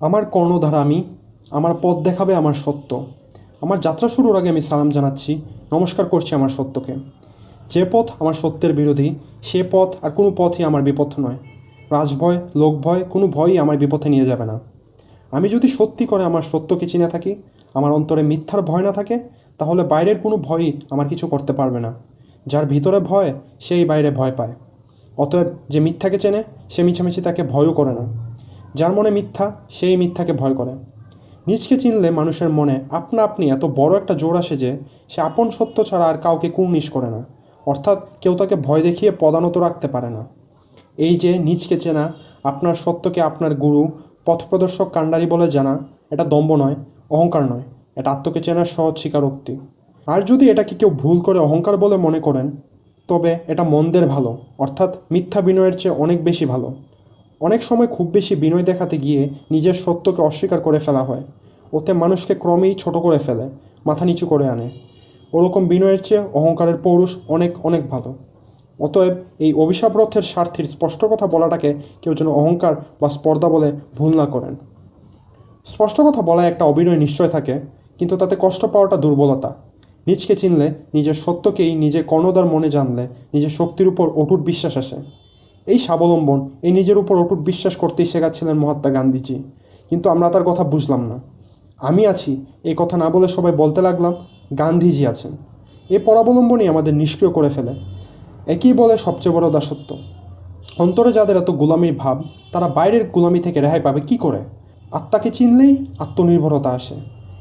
আমার কর্ণধার আমি, আমার পথ দেখাবে আমার সত্য। আমার যাত্রা শুরুর আগে আমি সালাম জানাচ্ছি, নমস্কার করছি আমার সত্যকে। যে পথ আমার সত্যের বিরোধী, সে পথ আর কোনো পথই আমার বিপথ নয়। রাজভয়, লোকভয়, কোনো ভয়ই আমার বিপথে নিয়ে যাবে না। আমি যদি সত্যি করে আমার সত্যকে চিনে থাকি, আমার অন্তরে মিথ্যার ভয় না থাকে, তাহলে বাইরের কোনো ভয়ই আমার কিছু করতে পারবে না। যার ভিতরে ভয়, সেই বাইরে ভয় পায়। অতএব যে মিথ্যাকে চেনে, সে মিছামিছি তাকে ভয়ও করে না। যার মনে মিথ্যা, সেই মিথ্যাকে ভয় করে। নিজকে চিনলে মানুষের মনে আপনা আপনি এত বড় একটা জোর আসে যে, সে আপন সত্য ছাড়া আর কাউকে কুর্নিশ করে না। অর্থাৎ কেউ তাকে ভয় দেখিয়ে পদানত রাখতে পারে না। এই যে নিজকে চেনা, আপনার সত্যকে আপনার গুরু, পথপ্রদর্শক কাণ্ডারি বলে জানা, এটা দম্ভ নয়, অহংকার নয়। এটা আত্মকে চেনার সহজ স্বীকারোক্তি। আর যদি এটাকে কেউ ভুল করে অহংকার বলে মনে করেন, তবে এটা মন্দের ভালো, অর্থাৎ মিথ্যা বিনয়ের চেয়ে অনেক বেশি ভালো। অনেক সময় খুব বেশি বিনয় দেখাতে গিয়ে নিজের সত্যকে অস্বীকার করে ফেলা হয়। ওতে মানুষকে ক্রমেই ছোট করে ফেলে, মাথা নিচু করে আনে। ওরকম বিনয়ের চেয়ে অহংকারের পৌরুষ অনেক অনেক ভালো। অতএব এই অভিশাপ রথের স্বার্থের স্পষ্ট কথা বলাটাকে কেউ যেন অহংকার বা স্পর্ধা বলে ভুল না করেন। স্পষ্ট কথা বলায় একটা অভিনয় নিশ্চয় থাকে, কিন্তু তাতে কষ্ট পাওয়াটা দুর্বলতা। নিজকে চিনলে নিজের সত্যকেই নিজের কর্ণদার মনে জানলে নিজের শক্তির উপর অটুট বিশ্বাস আসে। এই স্বাবলম্বন, এই নিজের উপর অটুট বিশ্বাস করতেই শেখাচ্ছিলেন মহাত্মা গান্ধীজি। কিন্তু আমরা তার কথা বুঝলাম না। আমি আছি, এই কথা না বলে সবাই বলতে লাগলাম, গান্ধীজি আছেন। এ পরাবলম্বনই আমাদের নিষ্ক্রিয় করে ফেলে। একই বলে সবচেয়ে বড় দাসত্ব। অন্তরে যাদের এত গোলামির ভাব, তারা বাইরের গোলামি থেকে রেহাই পাবে কি করে? আত্মাকে চিনলেই আত্মনির্ভরতা আসে।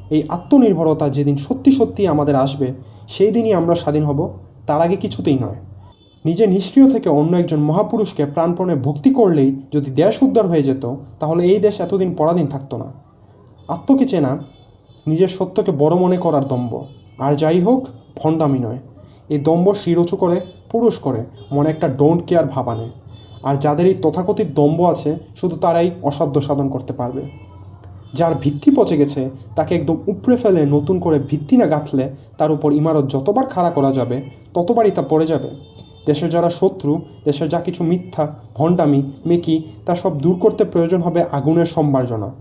এই আত্মনির্ভরতা যেদিন সত্যি সত্যি আমাদের আসবে, সেই দিনই আমরা স্বাধীন হব, তার আগে কিছুতেই নয়। নিজে নিষ্ক্রিয় থেকে অন্য একজন মহাপুরুষকে প্রাণপণে ভক্তি করলেই যদি দেশ উদ্ধার হয়ে যেত, তাহলে এই দেশ এতদিন পরাধীন থাকতো না। আত্মকে চেনা, নিজের সত্যকে বড় মনে করার দম্ভ। আর যাই হোক, ভণ্ডামি নয়। এই দম্ব শিরোচু করে, পুরুষ করে, মনে একটা ডোন্ট কেয়ার ভাব আনে। আর যাদের এই তথাকথিত দম্ভ আছে, শুধু তারাই অসাধ্য সাধন করতে পারবে। যার ভিত্তি পচে গেছে, তাকে একদম উপড়ে ফেলে নতুন করে ভিত্তি না গাঁথলে তার উপর ইমারত যতবার খাড়া করা যাবে, ততবারই তা পড়ে যাবে। দেশের যারা শত্রু, দেশের যা কিছু মিথ্যা, ভণ্ডামি, মেকি, তা সব দূর করতে প্রয়োজন হবে আগুনের সম্মার্জনা।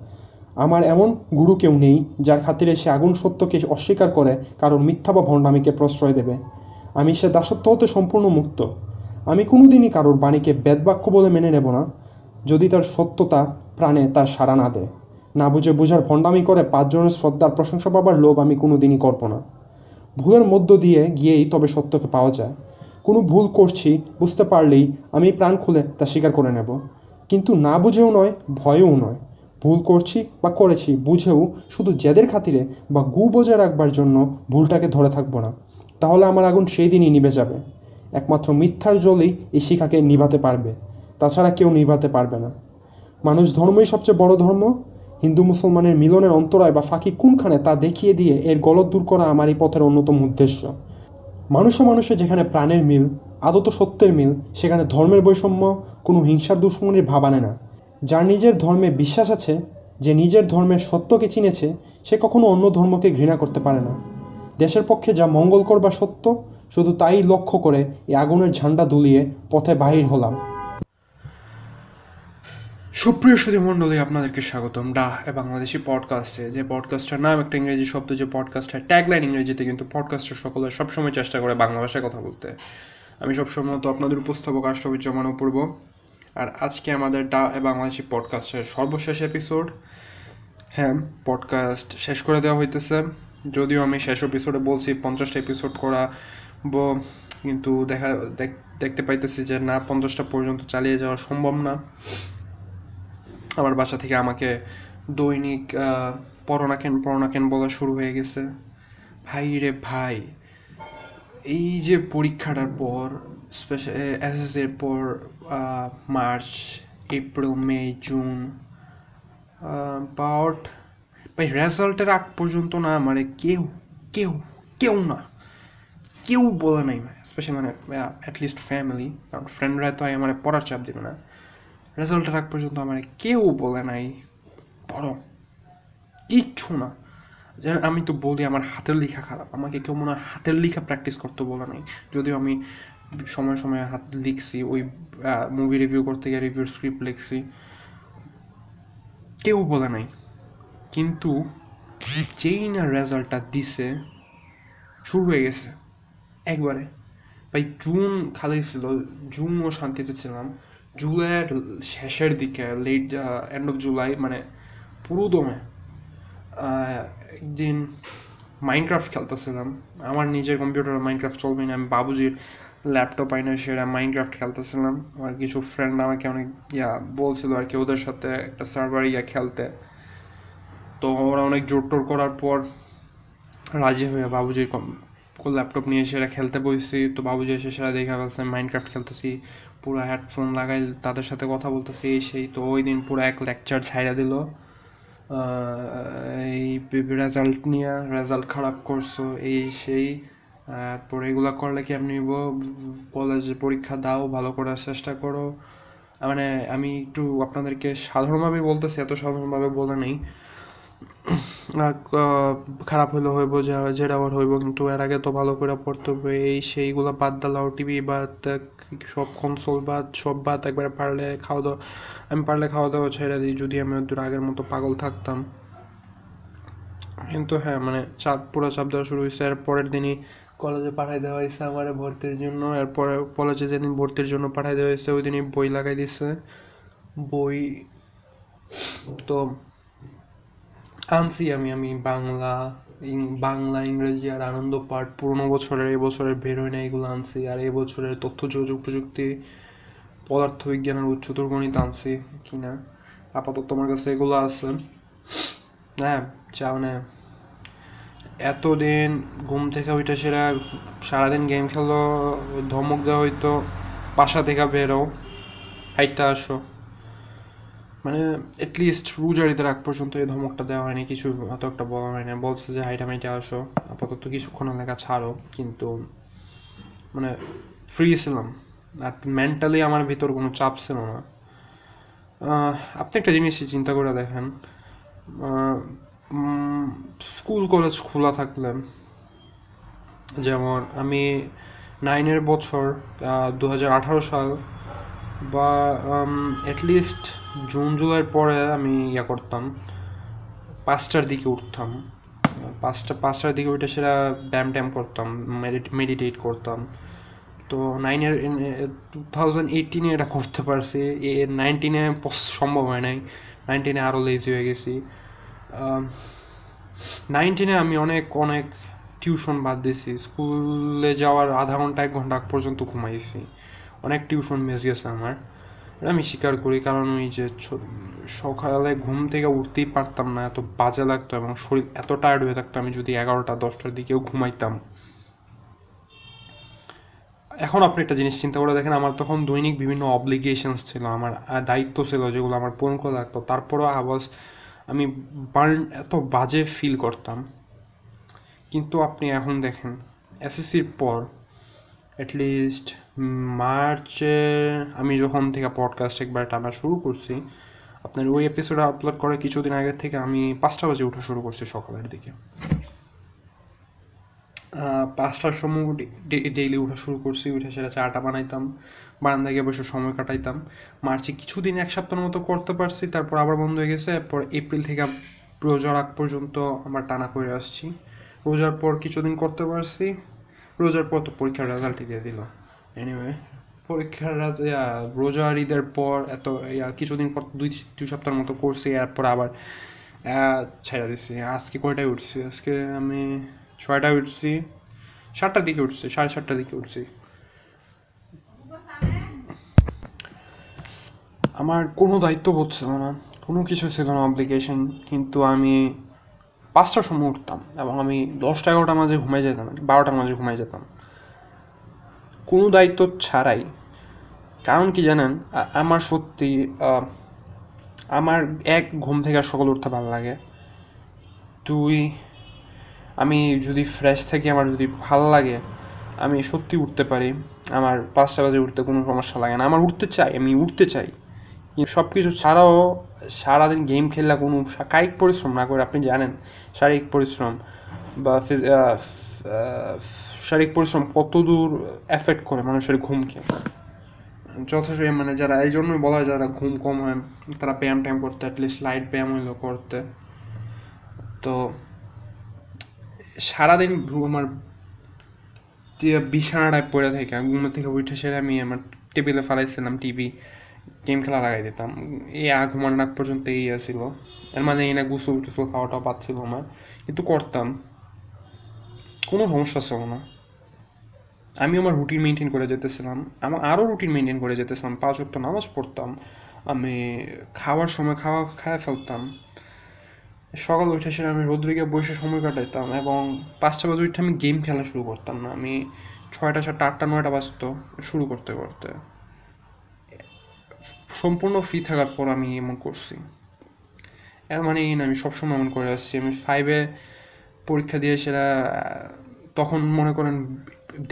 আমার এমন গুরু কেউ নেই যার খাতিরে সে আগুন সত্যকে অস্বীকার করে, কারোর মিথ্যা বা ভণ্ডামিকে প্রশ্রয় দেবে। আমি সে দাসত্ব হতে সম্পূর্ণ মুক্ত। আমি কোনোদিনই কারোর বাণীকে বেদবাক্য বলে মেনে নেব না, যদি তার সত্যতা প্রাণে তার সাড়া না দেয়। না বুঝে বুঝার ভণ্ডামি করে পাঁচজনের শ্রদ্ধার প্রশংসা পাবার লোভ আমি কোনোদিনই করব না। ভুলের মধ্য দিয়ে গিয়েই তবে সত্যকে পাওয়া যায়। কোনো ভুল করছি, বুঝতে পারলেই আমি প্রাণ খুলে তা স্বীকার করে নেব। কিন্তু না বুঝেও নয়, ভয়েও নয়। ভুল করছি বা করেছি বুঝেও শুধু জেদের খাতিরে বা গু বজায় রাখবার জন্য ভুলটাকে ধরে থাকব না। তাহলে আমার আগুন সেই দিনই নিভে যাবে। একমাত্র মিথ্যার জলেই এই শিখাকে নিভাতে পারবে। তাছাড়া কেউ নিভাতে পারবে না। মানুষ ধর্মই সবচেয়ে বড় ধর্ম। হিন্দু মুসলমানের মিলনের অন্তরায় বা ফাঁকি কোনখানে তা দেখিয়ে দিয়ে এর গলত দূর করা আমার এই পথের অন্যতম উদ্দেশ্য। মানুষ মানুষে যেখানে প্রাণের মিল, আদত সত্যের মিল, সেখানে ধর্মের বৈষম্য কোনো হিংসার দুশ্মনির ভাব আনে না। যার নিজের ধর্মে বিশ্বাস আছে, যে নিজের ধর্মের সত্যকে চিনেছে, সে কখনো অন্য ধর্মকে ঘৃণা করতে পারে না। দেশের পক্ষে যা মঙ্গলকর বা সত্য, শুধু তাই লক্ষ্য করে এই আগুনের ঝান্ডা দুলিয়ে পথে বাহির হলাম। সুপ্রিয় সুধী মণ্ডলী, আপনাদেরকে স্বাগতম। এ বাংলাদেশি পডকাস্টে। যে পডকাস্টের নাম একটা ইংরেজি শব্দ, যে পডকাস্টের ট্যাগলাইন ইংরেজিতে কিন্তু পডকাস্টের সকলে সবসময় চেষ্টা করে বাংলা ভাষায় কথা বলতে। আমি সবসময় তো আপনাদের উপস্থাপক রাষ্ট্রবিজ্জমান অপূর্ব। আর আজকে আমাদের ডা বাংলাদেশি পডকাস্টের সর্বশেষ এপিসোড হ্যাঁ পডকাস্ট শেষ করে দেওয়া হইতেছে। যদিও আমি শেষ এপিসোডে বলছি, পঞ্চাশটা এপিসোড করা কিন্তু দেখা, দেখতে পাইতেছি যে না, পঞ্চাশটা পর্যন্ত চালিয়ে যাওয়া সম্ভব না। আমার বাসা থেকে আমাকে দৈনিক পড়না কেন পড়না কেন বলা শুরু হয়ে গেছে। ভাই রে ভাই, এই যে পরীক্ষাটার পর স্পেশাল এসএসের পর March April May June but ভাই রেজাল্টের আগ পর্যন্ত না মানে কেউ কেউ কেউ না, কেউ বলে নাই স্পেশালি মানে অ্যাটলিস্ট ফ্যামিলি কারণ ফ্রেন্ডরা তো মানে পড়ার চাপ দিবে না। রেজাল্টের আগ পর্যন্ত আমার কেউ বলে নাই পড়ো কিচ্ছু না। আমি তো বলি আমার হাতের লেখা খারাপ, আমাকে কেউ মনে হয় হাতের লেখা প্র্যাকটিস করতে বলে নাই। যদিও আমি সময় সময় হাত লিখছি, ওই মুভি রিভিউ করতে গিয়ে রিভিউ স্ক্রিপ্ট লিখছি, কেউ বলে নাই। কিন্তু যেই না রেজাল্টটা দিছে, শুরু হয়ে গেছে। একবারে। ভাই, জুন খালি ছিল, জুনও শান্তিতে ছিলাম। জুলাইয়ের শেষের দিকে লেট এন্ড অফ জুলাই মানে পুরো দমে একদিন মাইনক্রাফট খেলতেছিলাম। আমার নিজের কম্পিউটারে মাইনক্রাফট চলবে না, আমি বাবুজির ল্যাপটপ আইনে সেটা মাইনক্রাফট খেলতেছিলাম। আমার কিছু ফ্রেন্ড আমাকে অনেক, ইয়া, বলছিল আর কি, ওদের সাথে একটা সার্ভার ইয়া খেলতে। তো ওরা অনেক জোর টোর করার পর রাজি হয়ে বাবুজির ল্যাপটপ নিয়ে সেটা খেলতে বসছি তো বাবুজি এসে সেটা দেখা ফেলছে মাইনক্রাফট খেলতেছি। পুরো হেডফোন লাগাই, তাদের সাথে কথা বলতেছি, এই সেই, তো ওই দিন পুরো এক লেকচার ছাইড়া দিল। এই রেজাল্ট নিয়ে রেজাল্ট খারাপ করছ, এই সেই, তারপর এগুলো করলে কি আপনি কলেজে পরীক্ষা দাও, ভালো করার চেষ্টা করো। মানে আমি একটু আপনাদেরকে সাধারণভাবে বলতেছি, এত সাধারণভাবে বলে নেই। খারাপ হইলে হইব যেটা আবার হইব, কিন্তু এর আগে তো ভালো করে পড়তে হবে। এই সেইগুলো বাদ দিলাও টিভি বাদ সব কনসোল বাদ, সব বাদ, একবারে পারলে খাওয়া দাওয়া, আমি পারলে খাওয়া দাওয়া ছেড়ে দিই, যদি আমি ওদের আগের মতো পাগল থাকতাম। কিন্তু হ্যাঁ মানে চাপ, পুরো চাপ দেওয়া শুরু হয়েছে। এর পরের দিনই কলেজে পাঠাই দেওয়া হয়েছে আমার ভর্তির জন্য। এরপরে কলেজে যেদিন ভর্তির জন্য পাঠাই দেওয়া হয়েছে, ওই দিনই বই লাগাই দিছে। বই তো আনছি আমি আমি বাংলা বাংলা, ইংরেজি আর আনন্দ পাঠ পুরোনো বছরের, এই বছরের বের হয় না এগুলো আনছি। আর এই বছরের তথ্য, যোগাযোগ, প্রযুক্তি পদার্থ বিজ্ঞানের উচ্চতর গণিত আনছি কিনা। আপাতত তোমার কাছে এগুলো আছে। হ্যাঁ যা মানে এতদিন ঘুম থেকে ওইটা সেরা, সারাদিন গেম খেলো, ধমক দেওয়া হইতো, বাসা থেকে বেরো। হাইটটা আসো। মানে এটলিস্ট রুজারিতে রাখ পর্যন্ত এই ধমকটা দেওয়া হয়নি, কিছু অত একটা বলা হয়নি। বলছে যে হাইটা মাইটা আসো। আপাতত কিছুক্ষণ লেখা ছাড়ো। কিন্তু মানে ফ্রি ছিলাম। আর মেন্টালি আমার ভিতর কোনো চাপ ছিল না। আপনি একটা জিনিস চিন্তা করে দেখেন। স্কুল, কলেজ খোলা থাকলে, যেমন আমি নাইনের বছর দু হাজার আঠারো সাল বা অ্যাটলিস্ট জুন, জুলাইয়ের পরে আমি ইয়া করতাম। পাঁচটার দিকে উঠতাম। পাঁচটা, পাঁচটার দিকে উঠে সেটা ব্যায়াম ট্যাম করতাম মেডিটেট করতাম। তো নাইনের টু থাউজেন্ড এইটিনে এটা করতে পারছি। এ নাইনটিনে সম্ভব হয় নাই। নাইনটিনে আরও লেজি হয়ে গেছি। নাইনটিনে আমি অনেক অনেক টিউশন বাদ দিয়েছি। স্কুলে যাওয়ার আধা ঘণ্টা, এক ঘণ্টা পর্যন্ত ঘুমাইছি। অনেক টিউশন মিস গেছে আমার। আমি স্বীকার করি, কারণ ওই যে সকালে ঘুম থেকে উঠতেই পারতাম না, এত বাজে লাগতো এবং শরীর এত টায়ার্ড হয়ে থাকতো, আমি যদি এগারোটা, দশটার দিকেও ঘুমাইতাম। এখন আপনি একটা জিনিস চিন্তা করে দেখেন, আমার তখন দৈনিক বিভিন্ন অব্লিগেশনস ছিল, আমার দায়িত্ব ছিল, যেগুলো আমার পূরণ করা লাগতো। তারপরও আওয়াজ আমি বার্ন এত বাজে ফিল করতাম। কিন্তু আপনি এখন দেখেন এসএসসির পর অ্যাটলিস্ট মার্চে আমি যখন থেকে পডকাস্ট একবার টানা শুরু করছি, আপনার ওই এপিসোড আপলোড করে কিছুদিন আগের থেকে আমি পাঁচটা বাজে উঠা শুরু করছি সকালের দিকে। পাঁচটার সময় ডেইলি উঠা শুরু করছি, উঠে সেটা চাটা বানাইতাম, বারান্দায় গিয়ে বসে সময় কাটাইতাম। মার্চে কিছুদিন এক সপ্তাহের মতো করতে পারছি, তারপর আবার বন্ধ হয়ে গেছে, এরপর এপ্রিল থেকে রোজার আগ পর্যন্ত আমার টানা করে আসছি। রোজার পর কিছুদিন করতে পারছি, রোজার পর তো পরীক্ষার রেজাল্ট দিয়ে দিল এনিওয়ে পরীক্ষার রোজার ঈদের পর এত কিছুদিন পর দুই দুই সপ্তাহের মতো করছি এরপর আবার ছেড়ে দিচ্ছি আজকে কয়টায় উঠছি? আজকে আমি ছয়টায় উঠছি। সাতটার দিকে উঠছি, সাড়ে সাতটার দিকে উঠছি। আমার কোনো দায়িত্ববোধ ছিল না, কোনো কিছু ছিল না অব্লিগেশন কিন্তু আমি পাঁচটার সময় উঠতাম এবং আমি দশটা এগারোটার মাঝে ঘুমাই যেতাম, বারোটার মাঝে ঘুমাই যেতাম। কোনো দায়িত্ব ছাড়াই। কারণ কি জানেন? আমার সত্যি আমার এক ঘুম থেকে সকাল উঠতে ভালো লাগে। দুই, আমি যদি ফ্রেশ থাকি, আমার যদি ভালো লাগে, আমি সত্যি উঠতে পারি। আমার পাঁচটা বাজে উঠতে কোনো সমস্যা লাগে না। আমার উঠতে চাই, আমি উঠতে চাই। সব কিছু ছাড়াও সারাদিন গেম খেললে কোনো কায়িক পরিশ্রম না করে, আপনি জানেন, শারীরিক পরিশ্রম বা শারীরিক পরিশ্রম কত দূর এফেক্ট করে মানুষের ঘুমকে যথেষ্ট মানে যারা, এই জন্যই বলা হয় যারা ঘুম কম হয়, তারা ব্যায়াম ট্যাম করতে অ্যাটলিস্ট লাইট ব্যায়াম হইল করতে। তো, সারাদিন আমার বিছানাটায় পড়ে থেকে, ঘুম থেকে উঠে সেরে আমি আমার টেবিলে ফেলাইছিলাম টিভি গেম খেলা লাগাই দিতাম। এই আগ ঘুমানোর আগ পর্যন্ত এই ছিল। এর মানে এই না গুসল টুসল খাওয়াটাও পাচ্ছিল আমার। কিন্তু করতাম। কোনো সমস্যা ছিল না। আমি আমার রুটিন মেনটেন করে যেতেছিলাম আমার আরও রুটিন মেনটেন করে যেতেছিলাম। পাঁচ ওয়াক্ত নামাজ পড়তাম, আমি খাওয়ার সময় খাওয়া খাওয়া ফেলতাম। সকাল উঠে সেটা আমি রোদ্রিকে বসে সময় কাটাইতাম, এবং পাঁচটা বাজে উঠে আমি গেম খেলা শুরু করতাম না। আমি ছয়টা সাতটা, আটটা, নয়টা বাজতো শুরু করতে করতে। সম্পূর্ণ ফ্রি থাকার পর আমি এমন করছি। এর মানে এই না, আমি সবসময় এমন করে আসছি। আমি ফাইভে পরীক্ষা দিয়ে সেটা, তখন মনে করেন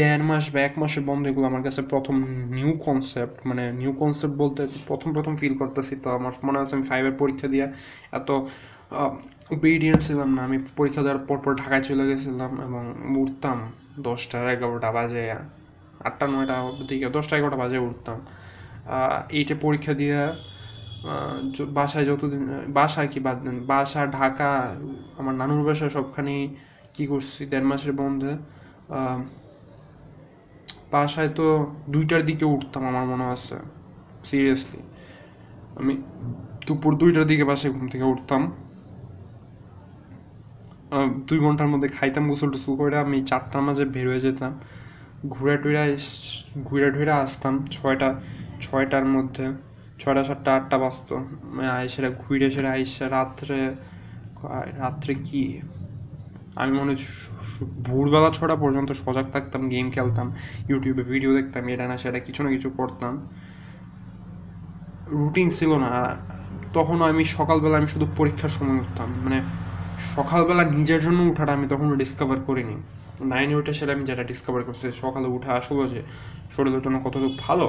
দেড় মাস বা এক মাসের বন্ধ এগুলো আমার কাছে প্রথম নিউ কনসেপ্ট মানে নিউ কনসেপ্ট বলতে প্রথম প্রথম ফিল করতেছি তো আমার মনে আছে আমি ফাইভের পরীক্ষা দিয়ে এত ওবিডিয়েন্ট ছিলাম না। আমি পরীক্ষা দেওয়ার পর পর ঢাকায় চলে গেছিলাম এবং উঠতাম দশটা এগারোটা বাজে, আটটা, নয়টা দিকে দশটা, এগারোটা বাজে উঠতাম। এইটা পরীক্ষা দিয়ে বাসায় যতদিন, বাসায় কি বাদ দেন, বাসা, ঢাকা, আমার নানুর বাসা সবখানেই কী করছি, দেড় মাসের বন্ধে বাসায় তো দুইটার দিকে উঠতাম আমার মনে আছে সিরিয়াসলি আমি দুপুর দুইটার দিকে বাসায় ঘুম থেকে উঠতাম। দুই ঘণ্টার মধ্যে খাইতাম, গোসল টুসল করে আমি চারটার মাঝে বের হয়ে যেতাম। ঘুরে টুরে ঘুরে টুরে আসতাম, ছয়টা, ছয়টার মধ্যে, ছয়টা, সাতটা, আটটা বাজতো। সেটা ঘুরে সেটা আইসা রাত্রে রাত্রে কি? আমি মনে ভোরবেলা ছটা পর্যন্ত সজাগ থাকতাম, গেম খেলতাম, ইউটিউবে ভিডিও দেখতাম, এটা না সেটা, কিছু না কিছু করতাম। রুটিন ছিল না। তখন আমি সকালবেলা আমি শুধু পরীক্ষার সময় উঠতাম। মানে সকালবেলা নিজের জন্য উঠাটা আমি তখন ডিসকভার করিনি। নাইনে উঠে সেটা আমি যেটা ডিসকভার করছি সকালে উঠে আসলো যে শরীরের জন্য কতটুকু ভালো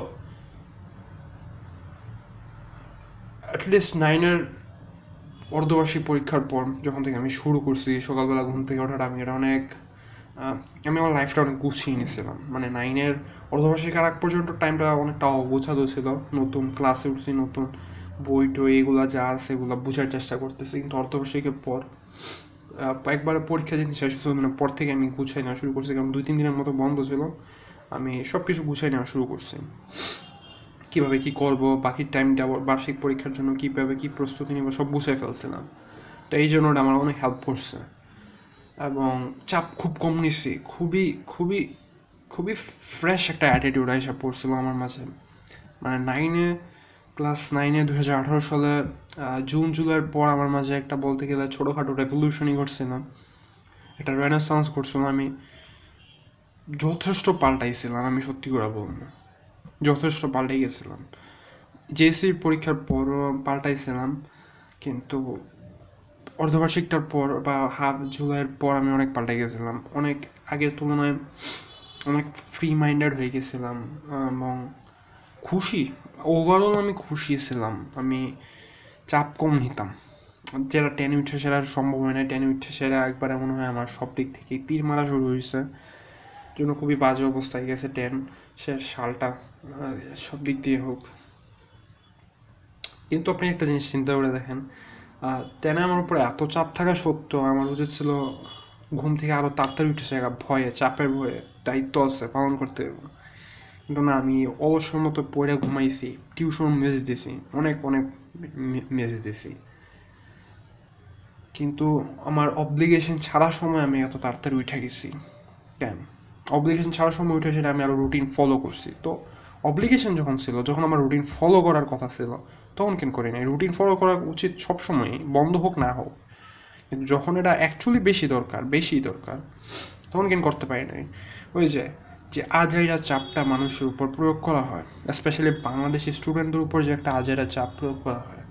অ্যাটলিস্ট নাইনের অর্ধবার্ষিক পরীক্ষার পর যখন থেকে আমি শুরু করছি, সকালবেলা ঘুম থেকে ওঠাটা আমি এটা অনেক আমি আমার লাইফটা অনেক গুছিয়ে নিয়েছিলাম। মানে নাইনের অর্ধবার্ষিক আগ পর্যন্ত টাইমটা অনেকটা অগোছালো ছিল। নতুন ক্লাসে উঠছি, নতুন বই টই, এগুলো যা আছে এগুলো বোঝার চেষ্টা করতেছি। কিন্তু অর্ধবার্ষিকের পর একবার পরীক্ষা দিতে শেষ মানে পর থেকে আমি গুছাই নেওয়া শুরু করছি। কারণ দুই তিন দিনের মতো বন্ধ ছিল। আমি সব কিছু গুছাই নেওয়া শুরু করছি। কীভাবে কী করব, বাকির টাইমটা বার্ষিক পরীক্ষার জন্য কীভাবে কী প্রস্তুতি নেব, সব গুছিয়ে ফেলছিলাম তো এই জন্য ওটা আমার অনেক হেল্প করছে। এবং চাপ খুব কম নিছি। খুবই খুবই খুবই ফ্রেশ একটা অ্যাটিটিউড এসে পড়ছিল আমার মাঝে। মানে নাইনে ক্লাস নাইনে দু হাজার আঠারো সালে জুন জুলাইয়ের পর আমার মাঝে একটা বলতে গেলে ছোটোখাটো রেভলিউশনই ঘটছিলাম একটা রেনেসান্স করছিলাম আমি যথেষ্ট পাল্টাইছিলাম, আমি সত্যি করে বলব। যথেষ্ট পাল্টে গেছিলাম। জেএসসির পরীক্ষার পর পাল্টাইছিলাম, কিন্তু অর্ধবার্ষিকটার পর বা হাফ জুলাইয়ের পর আমি অনেক পাল্টে গেছিলাম। অনেক আগের তুলনায় অনেক ফ্রি মাইন্ডেড হয়ে গেছিলাম, এবং খুশি ওভারঅল আমি খুশি ছিলাম। আমি চাপ কম নিতাম। যেটা টেন উঠে সেটা সম্ভব হয় না টেন উঠে সেটা একবারে মনে হয় আমার সব দিক থেকে তীর মারা শুরু হয়েছে। জন্য খুবই বাজে অবস্থায় গেছে টেন সে সালটা। সব দিক দিয়ে হোক। কিন্তু আপনি একটা জিনিস চিন্তা করে দেখেন টেনে আমার উপরে এত চাপ থাকা সত্ত্বেও আমার উচিত ছিল ঘুম থেকে আরও তাড়াতাড়ি উঠেছে ভয়ে, চাপের ভয়ে, দায়িত্ব আছে পালন করতে কিন্তু না, আমি অবসর মতো পড়ে ঘুমাইছি, টিউশন মেসেজ দিছি অনেক অনেক মেসেজ দিছি কিন্তু আমার অব্লিগেশন ছাড়া সময় আমি এত তাড়াতাড়ি উঠে গেছি। কেন? অব্লিগেশন ছাড়ার সময় উঠে সেটা আমি আরও রুটিন ফলো করছি। তো অব্লিগেশন যখন ছিল, যখন আমার রুটিন ফলো করার কথা ছিল, তখন কেন করি নাই? রুটিন ফলো করা উচিত সবসময়ই, বন্ধ হোক না হোক। কিন্তু যখন এটা অ্যাকচুয়ালি বেশি দরকার বেশি দরকার, তখন কেন করতে পারি নাই? ওই যে যে আজাইরা চাপটা মানুষের উপর প্রয়োগ করা হয় স্পেশালি বাংলাদেশি স্টুডেন্টদের উপর যে একটা আজাইরা চাপ প্রয়োগ করা হয়।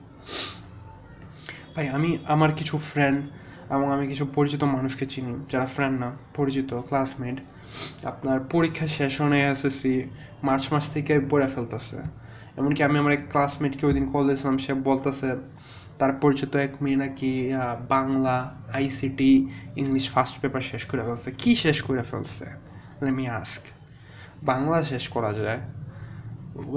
ভাই, আমি, আমার কিছু ফ্রেন্ড এবং আমি কিছু পরিচিত মানুষকে চিনি, যারা ফ্রেন্ড না, পরিচিত ক্লাসমেট আপনার পরীক্ষা শেষ হয়ে এসএসসি মার্চ মাস থেকে পড়ে ফেলতেছে। এমনকি আমি আমার এক ক্লাসমেটকে ওই দিন কল দিয়েছিলাম, সে বলতেছে, তার পরিচিত এক মেয়ে নাকি Bangla ICT English first paper শেষ করে ফেলছে। কি শেষ করে ফেলছে? মি আস্ক বাংলা শেষ করা যায়?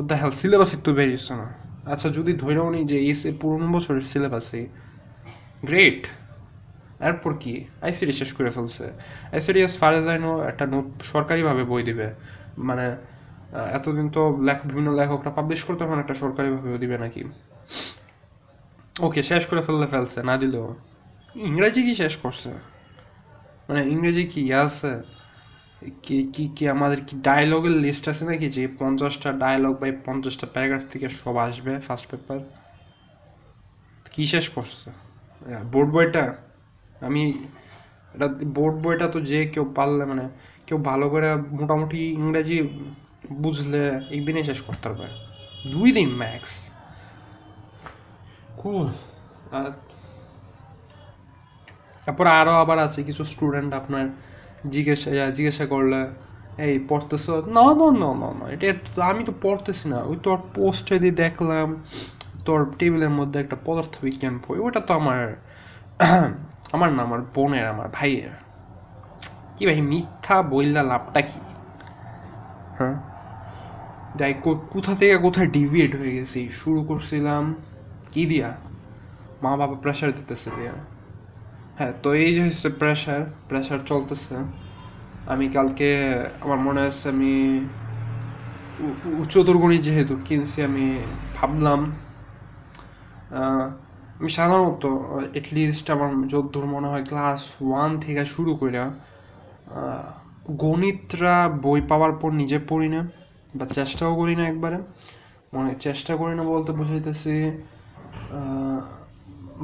দ্য হেল সিলেবাস একটু বেরিয়েছে না? আচ্ছা যদি ধরেও নি যে এই পুরনো বছরের সিলেবাসে গ্রেট এরপর কি? আইসিডি শেষ করে ফেলছে। আইসিডি এস ফার জাইনো একটা সরকারিভাবে বই দিবে। মানে এতদিন তো লেখক বিভিন্ন লেখকরা পাবলিশ করতে এখন একটা সরকারিভাবে দিবে নাকি? ওকে শেষ করে ফেললে ফেলছে, না দিলেও। ইংরেজি কি শেষ করছে? মানে ইংরেজি কি আছে? কি কি কি আমাদের কি ডায়লগের লিস্ট আছে নাকি যে পঞ্চাশটা ডায়লগ বা পঞ্চাশটা প্যারাগ্রাফ থেকে সব আসবে ফার্স্ট পেপার কি শেষ করছে? বোর্ড বইটা? আমি এটা বোর্ড বইটা তো যে কেউ পারলে মানে কেউ ভালো করে মোটামুটি ইংরেজি বুঝলে একদিনে শেষ করতে পারবে। দুই দিন ম্যাক্স কুল তারপর আরও আবার আছে কিছু স্টুডেন্ট আপনার জিজ্ঞাসা জিজ্ঞাসা করলে, এই, পড়তেছ? না না না না না এটা আমি তো পড়তেছি না। ওই তোর পোস্টে দিয়ে দেখলাম, তোর টেবিলের মধ্যে একটা পদার্থবিজ্ঞান বই ওটা তো আমার আমার না, আমার বোনের, আমার ভাইয়ের। কি ভাই, মিথ্যা বইলা লাভটা কি? হ্যাঁ? যাই কোথা থেকে কোথায় ডিভিয়েট হয়ে গেছি। শুরু করছিলাম কি দিয়া? মা বাবা প্রেশার দিতেছে দিয়া। হ্যাঁ তো এই যে হচ্ছে প্রেশার প্রেশার চলতেছে। আমি কালকে, আমার মনে আছে আমি উচ্চতর গণিত যেহেতু কিনছি, আমি ভাবলাম আমি সাধারণত এটলিস্ট আমার যদ্দূর মনে হয় ক্লাস ওয়ান থেকে শুরু করে গণিতরা বই পাওয়ার পর নিজে পড়ি না, বা চেষ্টাও করি না একবারে। মনে চেষ্টা করি না বলতে বুঝাইতেছি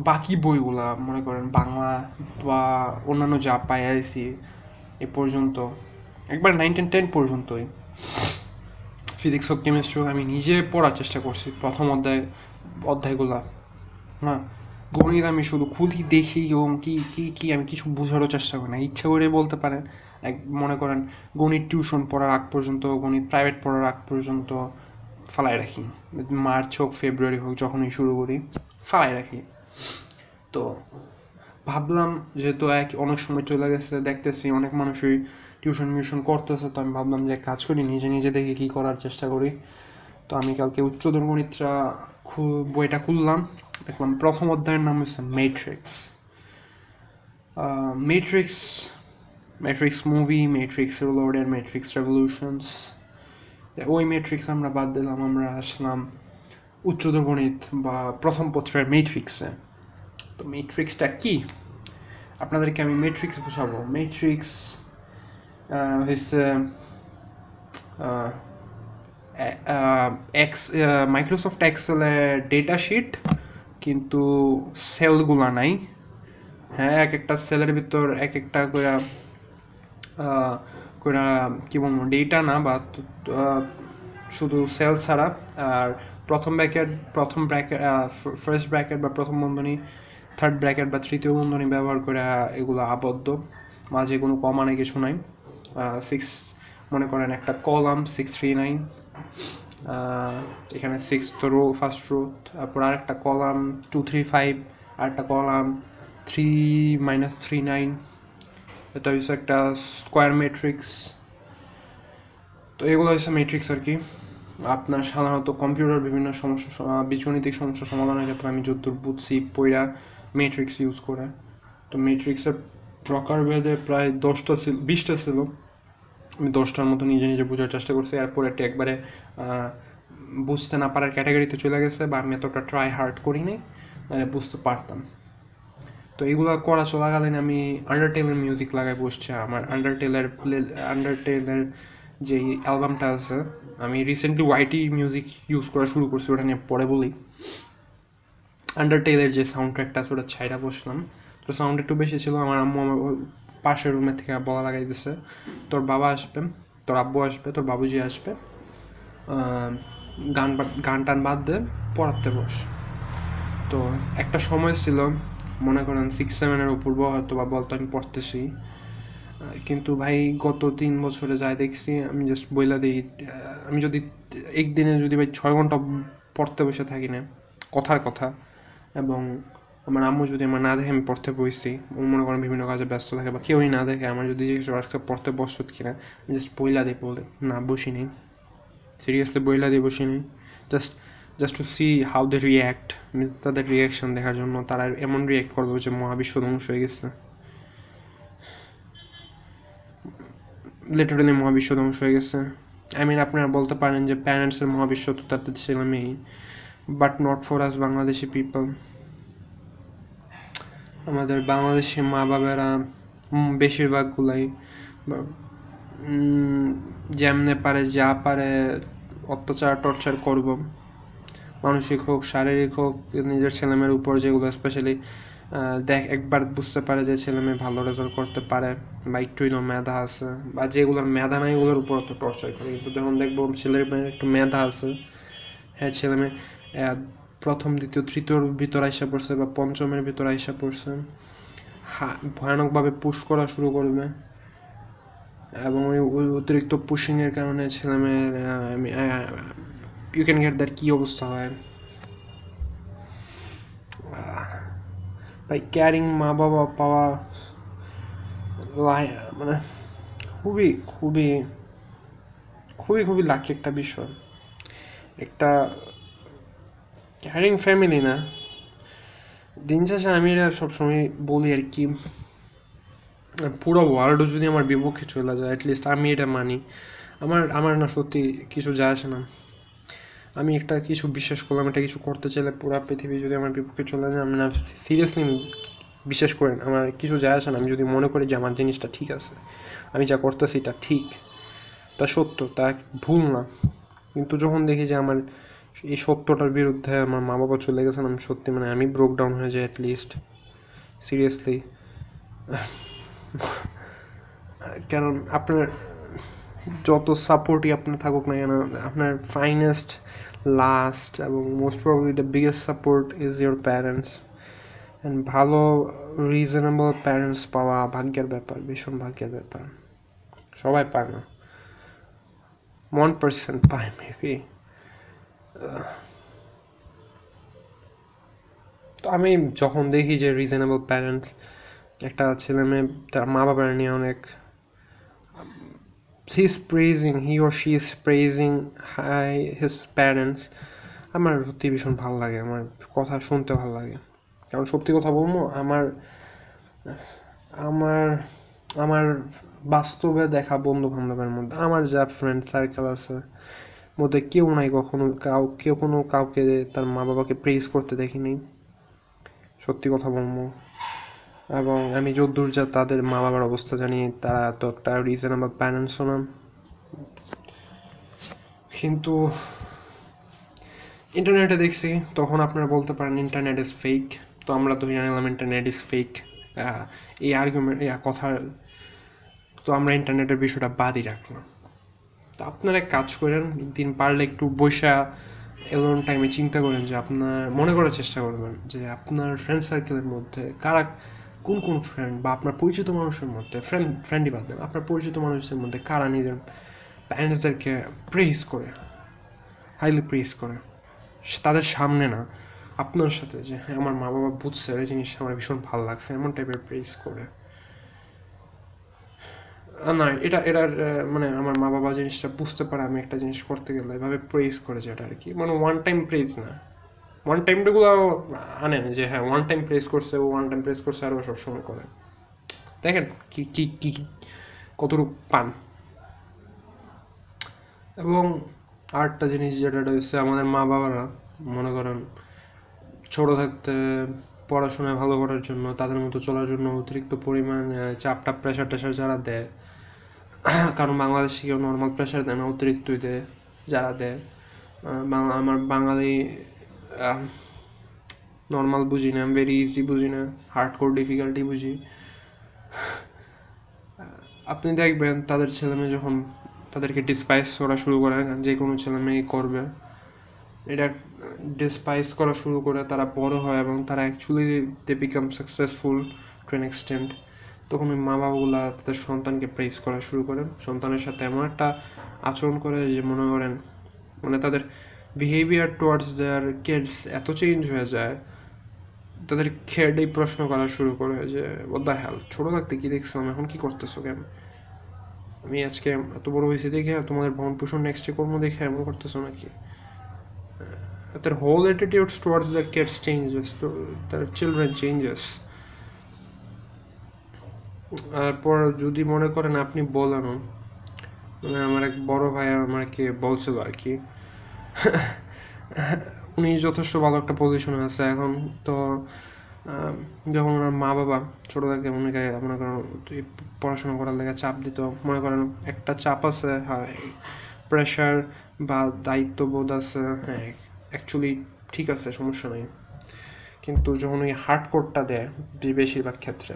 বাকি বইগুলা, মনে করেন বাংলা বা অন্যান্য যা পাই আইসি এ পর্যন্ত, একবার নাইন টেন টেন পর্যন্তই। ফিজিক্স হোক কেমিস্ট্রি আমি নিজে পড়ার চেষ্টা করছি, প্রথম অধ্যায়, অধ্যায়গুলা। হ্যাঁ গণিত আমি শুধু খুলি, দেখি এবং কি কি কি আমি কিছু বোঝারও চেষ্টা করি না। ইচ্ছা করে বলতে পারেন, এক, মনে করেন গণিত টিউশন পড়ার আগ পর্যন্ত, গণিত প্রাইভেট পড়ার আগ পর্যন্ত ফালাই রাখি। মার্চ হোক, ফেব্রুয়ারি হোক, যখনই শুরু করি, ফালাই রাখি। তো ভাবলাম যেহেতু এক, অনেক সময় চলে গেছে, দেখতেছি অনেক মানুষই টিউশন মিউশন করতেছে, তো আমি ভাবলাম যে কাজ করি, নিজে নিজে দেখে কী করার চেষ্টা করি। তো আমি কালকে উচ্চতর গণিতটা বইটা খুললাম। দেখলাম, প্রথম অধ্যায়ের নাম হচ্ছে matrix matrix Matrix movie Matrix Reloaded Matrix Revolutions ওই ম্যাট্রিক্স আমরা বাদ দিলাম, আমরা আসলাম উচ্চতর গণিত বা প্রথম পত্রের মেট্রিক্সে তো মেট্রিক্সটা কি? আপনাদেরকে আমি মেট্রিক্স বোঝাবো। মেট্রিক্স হচ্ছে এক্স মাইক্রোসফট এক্সেলের ডেটা শিট কিন্তু সেলগুলা নাই। হ্যাঁ এক একটা সেলের ভিতর এক একটা করে করে কি বলব ডেটা না বা শুধু সেল ছাড়া। আর প্রথম ব্র্যাকেট প্রথম ব্র্যাকেট ফার্স্ট ব্র্যাকেট বা প্রথম বন্ধনী থার্ড ব্র্যাকেট বা তৃতীয় বন্ধনী ব্যবহার করে এগুলো আবদ্ধ। মাঝে কোনো কমানে কিছু নাই। সিক্স মনে করেন একটা কলাম সিক্স থ্রি নাইন এখানে সিক্স রো ফার্স্ট রো তারপর আরেকটা কলাম টু থ্রি ফাইভ আরেকটা column three minus three nine এটা হচ্ছে একটা স্কোয়ার ম্যাট্রিক্স তো এগুলো হচ্ছে ম্যাট্রিক্স আর কি। আপনার সাধারণত কম্পিউটার বিভিন্ন সমস্যা বীজগণিতিক সমস্যা সমাধানের ক্ষেত্রে আমি যতদূর বুঝছি পইরা ম্যাট্রিক্স ইউজ করে। তো ম্যাট্রিক্সের প্রকারভেদে প্রায় দশটা ছিল, বিশটা ছিল। আমি দশটার মতো নিজে নিজে বোঝার চেষ্টা করছি, এরপর একটা একবারে বুঝতে না পারার ক্যাটাগরিতে চলে গেছে বা আমি এতটা ট্রাই হার্ড করিনি বুঝতে পারতাম। তো এগুলো করা চলাকালীন আমি আন্ডারটেলের মিউজিক লাগাই বসছি। আমার আন্ডারটেলের প্লে আন্ডারটেলের যে অ্যালবামটা আছে, আমি রিসেন্টলি ওয়াইটি মিউজিক ইউজ করা শুরু করছি, ওটা নিয়ে পরে বলি। আন্ডারটেলের যে সাউন্ড ট্র্যাকটা আছে, ওটা ছাইরা বসলাম। তো সাউন্ড একটু বেশি ছিল, আমার আম্মু আমার পাশের রুমে থেকে বলা লাগাই দিছে তোর বাবা আসবে, তোর আব্বু আসবে, তোর বাবুজি আসবে। গান গান টান বাদ দে, পড়াতে বস। তো একটা সময় ছিল, মনে করেন সিক্স সেভেনের উপর হয়তো বা বলতো আমি পড়তেছি। কিন্তু ভাই গত তিন বছরে যাই দেখছি, আমি জাস্ট বইলা দিই আমি যদি একদিনে যদি ভাই ছয় ঘণ্টা পড়তে বসে থাকি না, কথার কথা। এবং আমার আম্মু যদি আমার না দেখে আমি পড়তে বসছি মনে করেন বিভিন্ন কাজে ব্যস্ত থাকে বা কেউই না দেখে আমার যদি জিজ্ঞেস করে, পড়তে বসত কিনা? জাস্ট বইলা দিই বলে না বসি নেই সিরিয়াসলি বইলা দিয়ে বসি নেই just just to see how they react তাদের রিয়াকশন দেখার জন্য তারা এমন রিয়্যাক্ট করবে যে মহাবিশ্ব ধ্বংস হয়ে গেছে। লিটারালি মহাবিশ্ব ধ্বংস হয়ে গেছে। আই মিন আপনারা বলতে পারেন যে প্যারেন্টসের মহাবিশ্ব তো তাদের ছেলে মেয়ে but not for us Bangladeshi people আমাদের বাংলাদেশি মা বাবারা বেশিরভাগগুলাই যেমনে পারে যা পারে অত্যাচার, টর্চার করব। মানসিক হোক, শারীরিক হোক, নিজের ছেলেমেয়ের উপর যেগুলো স্পেশালি দেখ, একবার বুঝতে পারে যে ছেলে মেয়ে ভালো রেজাল্ট করতে পারে, বা একটু মেধা আছে, বা যেগুলোর মেধা নাই ওগুলোর উপর তো টর্চার করে। কিন্তু যখন দেখব ছেলের মেয়ের একটু মেধা আছে হ্যাঁ ছেলে মেয়ে প্রথম, দ্বিতীয়, তৃতীয়র ভিতর আইসা পড়ছে বা পঞ্চমের ভিতর আইসা পড়ছে ভয়ানকভাবে পুশ করা শুরু করবে। এবং ওই অতিরিক্ত পুশিংয়ের কারণে ছেলে মেয়ের ইউ ক্যান গেট দ্যাট কী অবস্থা হয়। ভাই ক্যারিং মা বাবা পাওয়া মানে খুবই খুবই খুবই খুবই লাকি একটা বিষয়। একটা ক্যারিং ফ্যামিলি না। দিন শেষে আমি এটা সবসময় বলি আর কি, পুরো ওয়ার্ল্ডও যদি আমার বিপক্ষে চলে যায় অ্যাটলিস্ট আমি এটা মানি। আমার আমার না সত্যি কিছু যায় আসে না। আমি একটা কিছু বিশ্বাস করলাম এটা কিছু করতে চাইলে পুরো পৃথিবী যদি আমার বিপক্ষে চলে যায়, আমি না সিরিয়াসলি বিশ্বাস করেন আমার কিছু যায় আসে না, আমি যদি মনে করি যে আমার জিনিসটা ঠিক আছে, আমি যা করতেছি এটা ঠিক, তা সত্য, তা ভুল না। কিন্তু যখন দেখি যে আমার এই সত্যটার বিরুদ্ধে আমার মা বাবা চলে গেছেন, আমি সত্যি মানে আমি ব্রোক ডাউন হয়ে যাই অ্যাটলিস্ট সিরিয়াসলি কারণ আপনার যত সাপোর্টই আপনার থাকুক না কেন, আপনার ফাইনেস্ট লাস্ট এবং most probably the biggest support is your parents and ভালো রিজনেবল প্যারেন্টস পাওয়া ভাগ্যের ব্যাপার, ভীষণ ভাগ্যের ব্যাপার। সবাই পায় না। ওয়ান পার্সেন্ট পায় মেবি তো আমি যখন দেখি যে রিজনেবল প্যারেন্টস একটা ছেলে মেয়ে তার মা বাবার নিয়ে অনেক he is praising he or she is praising high his parents আমার সত্যি ভীষণ ভালো লাগে, আমার কথা শুনতে ভালো লাগে। কারণ সত্যি কথা বলব, আমার আমার আমার বাস্তবে দেখা বন্ধু বান্ধবের মধ্যে, আমার যা ফ্রেন্ড সার্কেল আছে মধ্যে কেউ নাই কখনো, কাউ, কেউ কোনো কাউকে তার মা বাবাকে প্রেজ করতে দেখিনি। সত্যি কথা বলব। এবং আমি যদ্দূর যা তাদের মা বাবার অবস্থা জানি, তারা তো একটা রিজনেবল প্যারেন্টসও না। কিন্তু ইন্টারনেটে দেখছি, তখন আপনারা বলতে পারেন ইন্টারনেট ইজ ফেক তো আমরা তো নিলাম ইন্টারনেট ইজ ফেক এই আর্গুমেন্ট এই কথা, তো আমরা ইন্টারনেটের বিষয়টা বাদই রাখলাম। তো আপনারা এক কাজ করেন, দিন পারলে একটু বৈশা এলোন টাইমে চিন্তা করেন যে আপনার, মনে করার চেষ্টা করবেন যে আপনার ফ্রেন্ড সার্কেলের মধ্যে কারা, কোন কোন ফ্রেন্ড বা আপনার পরিচিত মানুষের মধ্যে ফ্রেন্ড ফ্রেন্ডই বাদ দেন, আপনার পরিচিত মানুষদের মধ্যে কারা নিজের প্যারেন্টসদেরকে প্রেস করে হাইলি প্রেস করে তাদের সামনে না, আপনার সাথে যে হ্যাঁ আমার মা বাবা বুঝছে, এই জিনিসটা আমার ভীষণ ভালো লাগছে, এমন টাইপের প্রেস করে। না, এটা এটার মানে আমার মা বাবা জিনিসটা বুঝতে পারে আমি একটা জিনিস করতে গেলে, এভাবে প্রেস করে যেটা আর কি। মানে ওয়ান টাইম প্রেস না। ওয়ান টাইমটাগুলো আনেন যে হ্যাঁ ওয়ান টাইম প্রেস করছে, ও ওয়ান টাইম প্রেস করছে আরও সবসময় করে। দেখেন কি কি কি পান। এবং আরেকটা জিনিস যেটা হচ্ছে আমাদের মা বাবারা, মনে করেন, ছোট থাকতে পড়াশোনায় ভালো করার জন্য, তাদের মতো চলার জন্য অতিরিক্ত পরিমাণ চাপটা প্রেশার টেশার যারা দেয় কারণ বাংলাদেশে কেউ নর্মাল প্রেশার দেয় না, অতিরিক্ত দেয় যারা দেয়। বাংলা আমার বাঙালি নর্মাল বুঝি না ভেরি ইজি বুঝি না হার্ড কোর ডিফিকাল্টি বুঝি আপনি দেখবেন তাদের ছেলে মেয়ে যখন তাদেরকে ডিসপাইস করা শুরু করে যে কোনো ছেলে মেয়ে করবে। এটা ডিসপাইস করা শুরু করে তারা বড় হয় এবং তারা actually they become successful to an extent তখন ওই মা বাবাগুলা তাদের সন্তানকে প্রেস করা শুরু করে সন্তানের সাথে এমন একটা আচরণ করে যে মনে করেন মানে তাদের বিহেভিয়ার টুয়ার্ডস দেয়ার কিডস এত চেঞ্জ হয়ে যায়, তাদের খেয়েই প্রশ্ন করা শুরু করে যে ওদ্দা হেল ছোটো থাকতে কী দেখছিলাম এখন কী করতেছো কেন? আমি আজকে এত বড় হয়েছে দেখে তোমাদের ভরণ পোষণ নেক্সটে কর্ম দেখে এমন করতেছো নাকি? their whole attitudes towards their kids changes to their children changes তারপর যদি মনে করেন আপনি বলেন মানে আমার এক বড় ভাই আমাকে বলছিল আর কি। উনি যথেষ্ট ভালো একটা পজিশনে আছে এখন। তো যখন ওনার মা বাবা ছোটো থেকে উনিকে মনে করেন পড়াশোনা করার লেগে চাপ দিত, মনে করেন একটা চাপ আছে হ্যাঁ প্রেশার বা দায়িত্ববোধ আছে হ্যাঁ অ্যাকচুয়ালি ঠিক আছে, সমস্যা নেই। কিন্তু যখন ওই হার্ড কোডটা দেয় বেশিরভাগ ক্ষেত্রে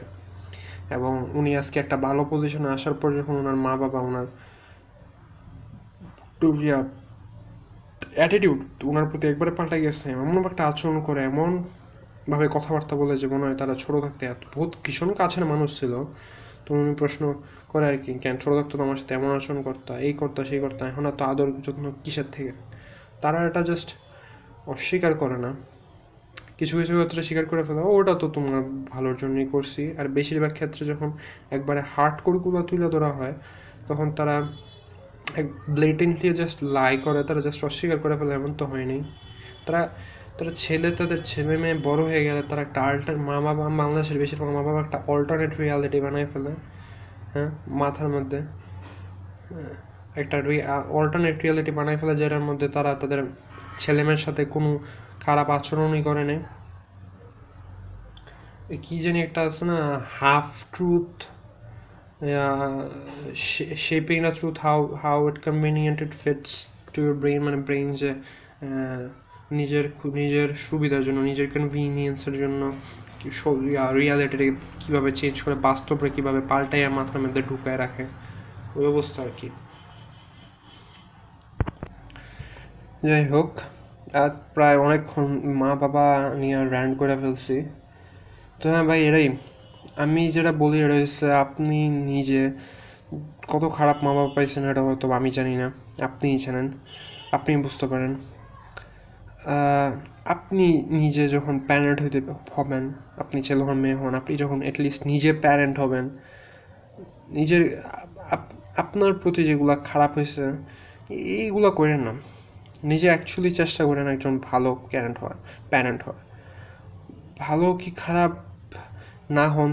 এবং উনি আজকে একটা ভালো পজিশনে আসার পর যখন ওনার মা বাবা, ওনার অ্যাটিটিউড ওনার প্রতি একবারে পাল্টে গেছে। এমন একটা আচরণ করে, এমন ভাবে কথাবার্তা বলে যে মনে হয় তারা ছোটো থাকতে এত, বহুত ভীষণ কাছের মানুষ ছিল। তো উনি প্রশ্ন করে আর কি, কেন ছোটো থাকতো? আমার সাথে এমন আচরণ করতো, এই করতো, সেই করতো, এখন আর তো আদর যত্ন কিসের থেকে? তারা এটা জাস্ট অস্বীকার করে না। কিছু কিছু ক্ষেত্রে স্বীকার করে ফেলে "ও, ওটা তো তোমার ভালোর জন্যই করছি। আর বেশিরভাগ ক্ষেত্রে যখন একবারে হার্ড কোরগুলো তুলে ধরা হয় তখন তারা এক ব্লেটেন্টলি জাস্ট লাই করে তারা জাস্ট অস্বীকার করে ফেলে এমন তো হয়নি। তারা তারা ছেলে তাদের ছেলে মেয়ে বড় হয়ে গেলে তারা একটা আল্টার মা বাবা বাংলাদেশের বেশিরভাগ মা বাবা একটা অল্টারনেট রিয়ালিটি বানায় ফেলে হ্যাঁ মাথার মধ্যে। হ্যাঁ, একটা অল্টারনেট রিয়ালিটি বানায় ফেলে যেটার মধ্যে তারা তাদের ছেলে মেয়ের সাথে কোনো খারাপ আচরণই করে নেই। কি জানি একটা আছে না half truth shaping the truth how how it convenient fits to your brain মানে ব্রেন যে নিজের নিজের সুবিধার জন্য, নিজের কনভিনিয়েন্সের জন্য রিয়ালিটি কীভাবে চেঞ্জ করে বাস্তবে কীভাবে পাল্টাইয়া মাথার মধ্যে ঢুকায় রাখে, ওই অবস্থা আর কি। যাই হোক আজ প্রায় অনেকক্ষণ মা বাবা নিয়ে র্যান্ড করে ফেলছি। তো হ্যাঁ ভাই এরাই আমি যেটা বলি, এটা হচ্ছে আপনি নিজে কত খারাপ মা বাবা পাইছেন এটা হয়তো আমি জানি না। আপনিই জানেন। আপনি বুঝতে পারেন। আপনি নিজে যখন প্যারেন্ট হইতে হবেন, আপনি ছেলে হন, মেয়ে হন, আপনি যখন অ্যাটলিস্ট নিজে প্যারেন্ট হবেন, নিজের আপ- আপনার প্রতি যেগুলা খারাপ হয়েছে এইগুলো করেন না। নিজে অ্যাকচুয়ালি চেষ্টা করেন একজন ভালো প্যারেন্ট হওয়ার প্যারেন্ট হওয়ার। ভালো কি খারাপ না হন,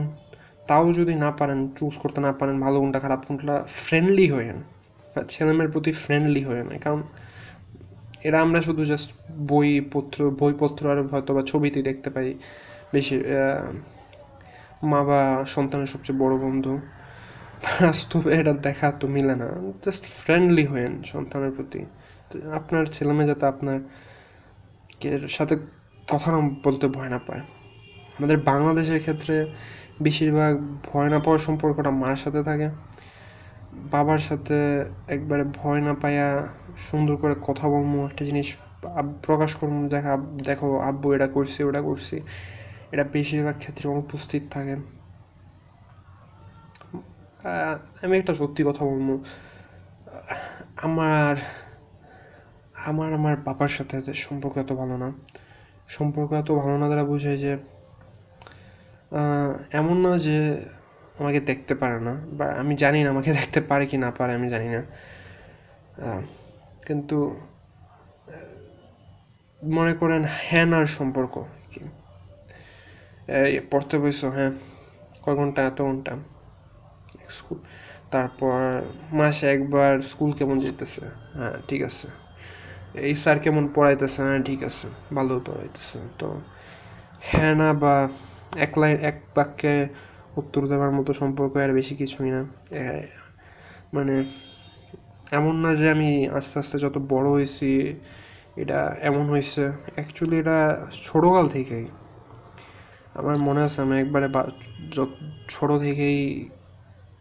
তাও যদি না পারেন চুজ করতে না পারেন, ভালো কোনটা খারাপ, কোনটা ফ্রেন্ডলি হয়েন ছেলেমেয়ের প্রতি ফ্রেন্ডলি হয়েন কারণ এরা আমরা শুধু জাস্ট বইপত্র বইপত্র আর হয়তো বা ছবিতে দেখতে পাই বেশি মা বা সন্তানের সবচেয়ে বড় বন্ধু। বাস্তবে এটা দেখা তো মিলে না। জাস্ট ফ্রেন্ডলি হয়েন সন্তানের প্রতি। আপনার ছেলেমেয়ে যাতে আপনার সাথে কথা না বলতে ভয় না পায়। আমাদের বাংলাদেশের ক্ষেত্রে বেশিরভাগ ভয় না পাওয়ার সম্পর্কটা মার সাথে থাকে। বাবার সাথে একবারে ভয় না পাইয়া সুন্দর করে কথা বলব, একটা জিনিস প্রকাশ করব, দেখা, দেখো, আব্বু এটা করছি, ওটা করছি। এটা বেশিরভাগ ক্ষেত্রে অনুপস্থিত থাকে। আমি একটা সত্যি কথা বলব। আমার আমার আমার বাবার সাথে এত সম্পর্ক এত ভালো না। সম্পর্ক এত ভালো না তারা বোঝায় যে এমন না যে আমাকে দেখতে পারে না, বা আমি জানি না আমাকে দেখতে পারে কি না পারে, আমি জানি না। কিন্তু মনে করেন হ্যান আর সম্পর্ক পড়তে বসছো হ্যাঁ? কয় ঘণ্টা? এত ঘণ্টা। স্কুল, তারপর মাসে একবার স্কুল কেমন যেতেছে? হ্যাঁ ঠিক আছে। এই স্যার কেমন পড়াইতেছে? হ্যাঁ ঠিক আছে, ভালো পড়াইতেছে। তো হ্যাঁ না বা এক লাইন, এক বাক্যে উত্তর দেওয়ার মতো সম্পর্ক আর বেশি কিছুই না। মানে এমন না যে আমি আস্তে আস্তে যত বড় হয়েছি, এটা এমন হয়েছে। অ্যাকচুয়ালি এটা ছোটোকাল থেকেই। আমার মনে আছে, আমি একবারে ছোট থেকেই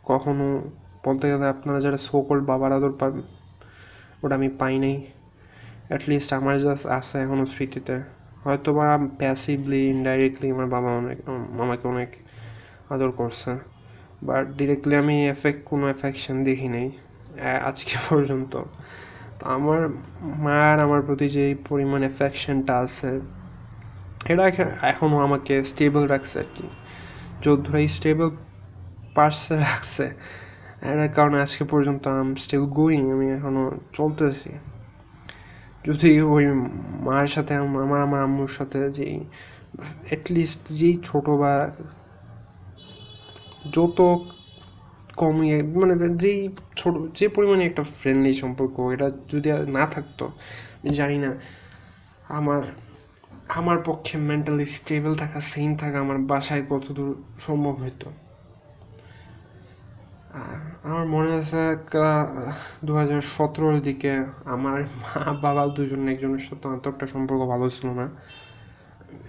কখনো বলতে গেলে আপনারা যারা সোকল বাবার আদর পান, ওটা আমি পাই নাই। অ্যাটলিস্ট আমার জাস্ট আছে এখনও স্মৃতিতে। হয়তো বা প্যাসিভলি ইনডাইরেক্টলি আমার বাবা অনেক আমাকে অনেক আদর করছে। বাট ডিরেক্টলি আমি এফেক্ট কোনো এফেকশন দেখি নাই আজকে পর্যন্ত। তো আমার মার আমার প্রতি যে পরিমাণ এফেকশনটা আছে, এটা এখনও আমাকে স্টেবল রাখছে আর কি। যোদ্ধাই স্টেবল পার্সে রাখছে, এটার কারণে আজকে পর্যন্ত আম স্টিল গোয়িং আমি এখনও চলতেছি। যদি ওই মায়ের সাথে আম- আমার আমার আম্মুর সাথে যেই অ্যাটলিস্ট যেই ছোটো বা যত কমিয়ে মানে যেই ছোট, যে পরিমাণে একটা ফ্রেন্ডলি সম্পর্ক, এটা যদি না থাকতো জানি না, আমার আমার পক্ষে মেন্টালি স্টেবল থাকা সেম থাকা, আমার বাসায় কতদূর সম্ভব হতো আমার মনে আছে দু হাজার সতেরোর দিকে আমার মা, বাবা দুজন, একজনের সাথে অত একটা সম্পর্ক ভালো ছিল না।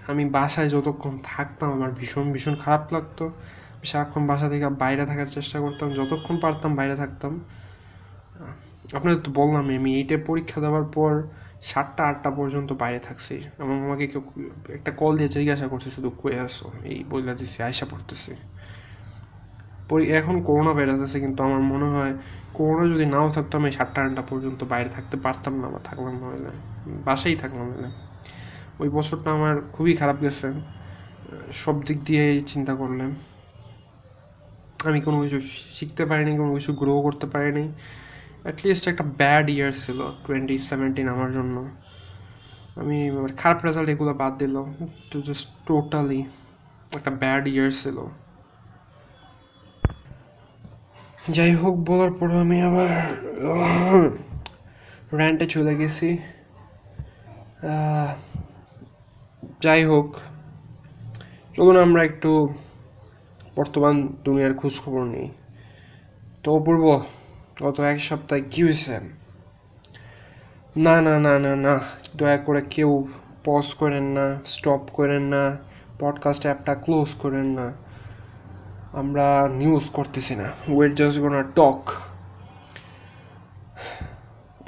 আমি বাসায় যতক্ষণ থাকতাম আমার ভীষণ ভীষণ খারাপ লাগতো। সারাক্ষণ বাসা থেকে বাইরে থাকার চেষ্টা করতাম, যতক্ষণ পারতাম বাইরে থাকতাম। আপনাদের তো বললাম, আমি এইটে পরীক্ষা দেওয়ার পর সাতটা, আটটা পর্যন্ত বাইরে থাকছি। এবং আমাকে কেউ একটা কল দিয়ে জিজ্ঞাসা করছে, শুধু কয়ে আসো এই বইলা দিছি আয়সা পড়তেছি। এখন করোনা ভাইরাস আছে, কিন্তু আমার মনে হয় করোনা যদি নাও থাকতো আমি সাতটা আটটা পর্যন্ত বাইরে থাকতে পারতাম না বা থাকলাম না। হলে বাসাই থাকলাম হলে ওই বছরটা আমার খুবই খারাপ গেছে। সব দিক দিয়ে চিন্তা করলে আমি কোনো কিছু শিখতে পারিনি, কোনো কিছু গ্রো করতে পারিনি। অ্যাটলিস্ট একটা ব্যাড ইয়ার ছিল টোয়েন্টি সেভেন্টিন আমার জন্য। আমি খারাপ রেজাল্ট এগুলো বাদ দিল জাস্ট টোটালি একটা ব্যাড ইয়ার ছিল। যাই হোক বলার পর আমি আবার র্যান্টে চলে গেছি। যাই হোক চলুন আমরা একটু বর্তমান দুনিয়ার খোঁজখবর নিই। তো অপূর্ব গত এক সপ্তাহে কি হয়েছে? না না না না না, দয়া করে কেউ পজ করেন না স্টপ করেন না পডকাস্ট অ্যাপটা ক্লোজ করেন না। আমরা নিউজ করতেছি না। ওয়েট জাস্ট গোনা টক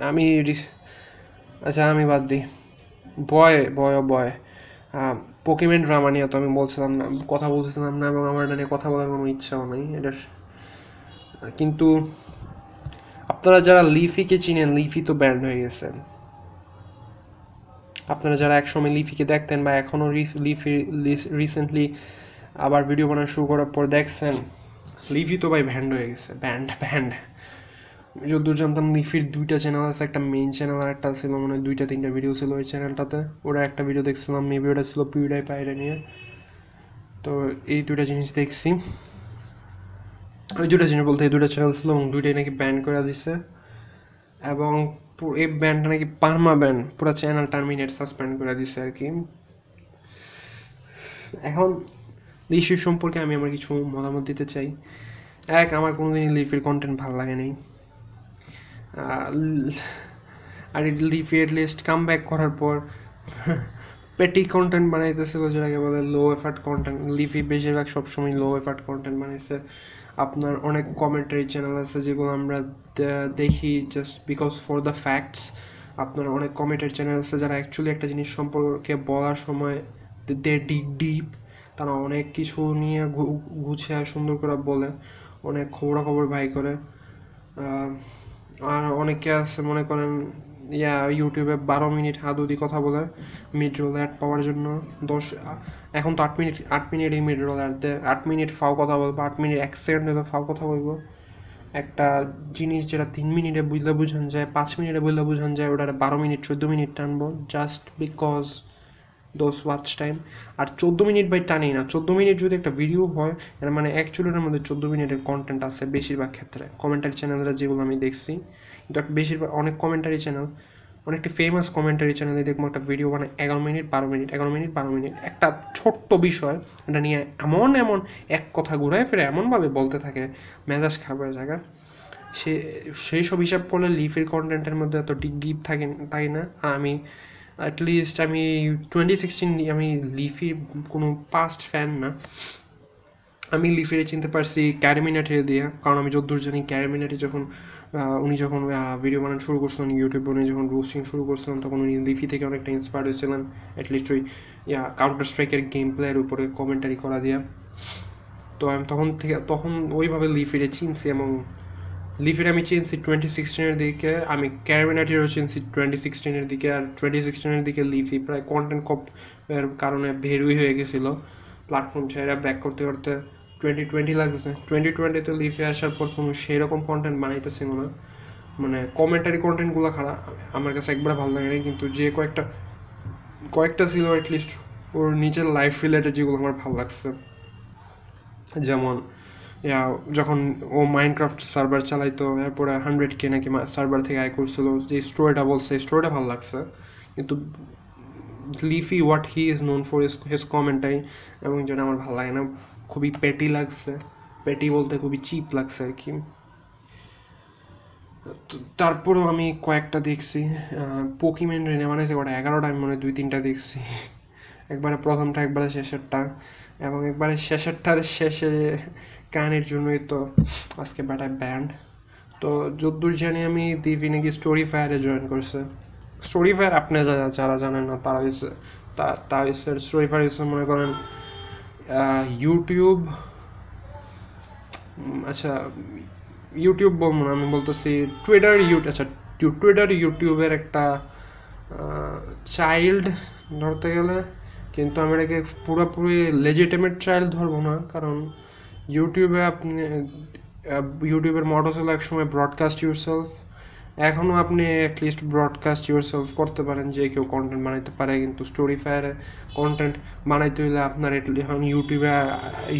আমি আচ্ছা আমি বাদ দিই। বয় বয় বয় পোকেমেন ড্রামা নিয়ে তো আমি বলছিলাম না, কথা বলতেছিলাম না এবং আমার এটা নিয়ে কথা বলার কোনো ইচ্ছাও নেই। এটা কিন্তু আপনারা যারা লিফিকে চিনেন লিফি তো ব্যান্ড হয়ে গেছেন আপনারা যারা একসময় লিফিকে দেখতেন বা এখনও লিফি রিসেন্টলি আবার ভিডিও বানানো শুরু করার পর দেখছেন লিফি তো ভাই ব্যান্ড হয়ে গেছে ব্যান্ড ব্যান্ড যদ্দূর জানতাম লিফির দুইটা চ্যানেল আছে, একটা মেইন চ্যানেল আর একটা ছিল মানে দুইটা, তিনটা ভিডিও ছিল ওই চ্যানেলটাতে ওরা একটা ভিডিও দেখছিলাম মেবি ওটা ছিল পিউডাই পাইরে নিয়ে। তো এই দুইটা জিনিস দেখছি। ওই দুটো জিনিস বলতে এই দুটো চ্যানেল ছিল এবং দুইটাই নাকি ব্যান করে দিছে। এবং এই ব্যান্ডটা নাকি পারমা ব্যান পুরো চ্যানেল টার্মিনেট সাসপেন্ড করে দিছে আর কি। এখন লিফির সম্পর্কে আমি আমার কিছু মতামত দিতে চাই। এক, আমার কোনোদিনই লিফির কন্টেন্ট ভালো লাগে নাই। আর লিফি লিস্ট কাম ব্যাক করার পর পেটি কন্টেন্ট বানাইতেছিল, যেটাকে বলে লো এফার্ট কন্টেন্ট লিফি বেশিরভাগ সবসময় লো এফার্ট কন্টেন্ট বানাইছে। আপনার অনেক কমেন্টারি চ্যানেল আছে যেগুলো আমরা দেখি just because for the facts আপনার অনেক কমেন্টারি চ্যানেল আছে যারা অ্যাকচুয়ালি একটা জিনিস সম্পর্কে বলার সময় দে ডিপ তারা অনেক কিছু নিয়ে গুছে সুন্দর করে বলে, অনেক খবরাখবর ভাই করে। আর অনেকে আছে মনে করেন, ইয়া ইউটিউবে বারো মিনিট হাদুদি কথা বলে মিড রোল অ্যাড পাওয়ার জন্য। দশ, এখন তো আট মিনিট, আট মিনিটই মিড রোল অ্যাড দেয়। আট মিনিট ফাও কথা বলব, আট মিনিট এক সেকেন্ডে তো ফাও কথা বলব। একটা জিনিস যেটা তিন মিনিটে বুঝলে বুঝান যায়, পাঁচ মিনিটে বুঝলে বুঝান যায় ওটা বারো মিনিট, চোদ্দ মিনিট টানবো just because those watch time আর চোদ্দ মিনিট বাই টানেই না। চোদ্দ মিনিট যদি একটা ভিডিও হয়, এর মানে অ্যাকচুয়ালির মধ্যে চোদ্দ মিনিটের কন্টেন্ট আছে বেশিরভাগ ক্ষেত্রে। কমেন্টারি চ্যানেলরা যেগুলো আমি দেখছি কিন্তু বেশিরভাগ অনেক কমেন্টারি চ্যানেল অনেকটি ফেমাস কমেন্টারি চ্যানেলে দেখব একটা ভিডিও মানে এগারো মিনিট বারো মিনিট এগারো মিনিট বারো মিনিট একটা ছোট্ট বিষয়, এটা নিয়ে এমন এমন এক কথা ঘুরায় ফিরে, এমনভাবে বলতে থাকে, মেজাজ খারাপ হয়ে জায়গা সে, সেই সব হিসাব করলে লিফের কন্টেন্টের মধ্যে এত ডিপ থাকে, তাই না? আর আমি অ্যাটলিস্ট আমি টোয়েন্টি সিক্সটিন আমি লিফির কোনো পাস্ট ফ্যান না। আমি লিফিরে চিনতে পারছি ক্যারিমিনাটির দিয়ে। কারণ আমি যদ্দূর জানি ক্যারিমিনাটি যখন উনি যখন ভিডিও বানানো শুরু করছিলেন ইউটিউবে উনি যখন রোস্টিং শুরু করছিলেন তখন উনি লিফি থেকে অনেকটা ইন্সপায়ার হয়েছিলেন। অ্যাটলিস্ট ওই কাউন্টার স্ট্রাইকের গেম প্লেয়ের উপরে কমেন্টারি করা দিয়ে। তো আমি তখন থেকে, তখন ওইভাবে লিফিরে চিনছি এবং লিফির আমি চিনছি টোয়েন্টি সিক্সটিনের দিকে, আমি ক্যারিমিনাটিরও চিনছি টোয়েন্টি সিক্সটিনের দিকে, আর টোয়েন্টি সিক্সটিনের দিকে লিফি প্রায় কন্টেন্ট কপ এর কারণে বেরোই হয়ে গেছিল। প্ল্যাটফর্ম ছেড়ে ব্যাক করতে করতে টোয়েন্টি টোয়েন্টি লাগছে। টোয়েন্টি টোয়েন্টিতে লিফে আসার পর কোনো সেই রকম কন্টেন্ট বানাইতেছিল না। মানে কমেন্টারি কন্টেন্টগুলো খারাপ, আমার কাছে একবার ভালো লাগে না কিন্তু যে কয়েকটা কয়েকটা ছিল অ্যাটলিস্ট ওর নিজের লাইফ রিলেটেড যেগুলো আমার ভালো লাগছে। যেমন যখন ও মাইনক্রাফট সার্ভার চালাইতো, এরপরে হান্ড্রেড কে নাকি সার্ভার থেকে আয় করছিল, যে স্টোরিটা বলছে স্টোরিটা ভালো লাগছে। কিন্তু Leafy what he is known for his commentary এবং যেটা আমার ভালো লাগে না, খুবই পেটি লাগছে। পেটি বলতে খুবই চিপ লাগছে আর কি। তারপরেও আমি কয়েকটা দেখছি। পোকিমেন রেনে বানাইছে কটা? এগারোটা, আমি মনে দুই, তিনটা দেখছি। একবারে প্রথমটা, একবারে শেষেরটা। এবং একবারে শেষেরটার শেষে গানের জন্যই তো আজকে বেটায় ব্যান্ড তো যদ্দূর জানি আমি দিভি নাকি স্টোরি ফায়ারে জয়েন করছে। স্টোরি ফায়ার আপনি যারা জানেন না, তারা হচ্ছে তা হচ্ছে স্টোরি ফায়ার হচ্ছে মনে করেন ইউটিউব আচ্ছা ইউটিউব বলব না, আমি বলতেছি টুইটার ইউ আচ্ছা টুইটার ইউটিউবের একটা চাইল্ড ধরতে গেলে, কিন্তু আমি এটাকে পুরোপুরি লেজিটেমেট চাইল্ড ধরবো না, কারণ ইউটিউবে আপনি ইউটিউবের মটো ছিল একসময় ব্রডকাস্ট ইউরসেলফ এখনও আপনি অ্যাটলিস্ট ব্রডকাস্ট ইউরসেলফ করতে পারেন, যে কেউ কন্টেন্ট বানাইতে পারে, কিন্তু স্টোরি ফায়ারে কন্টেন্ট বানাইতে হলে আপনার এখন ইউটিউবে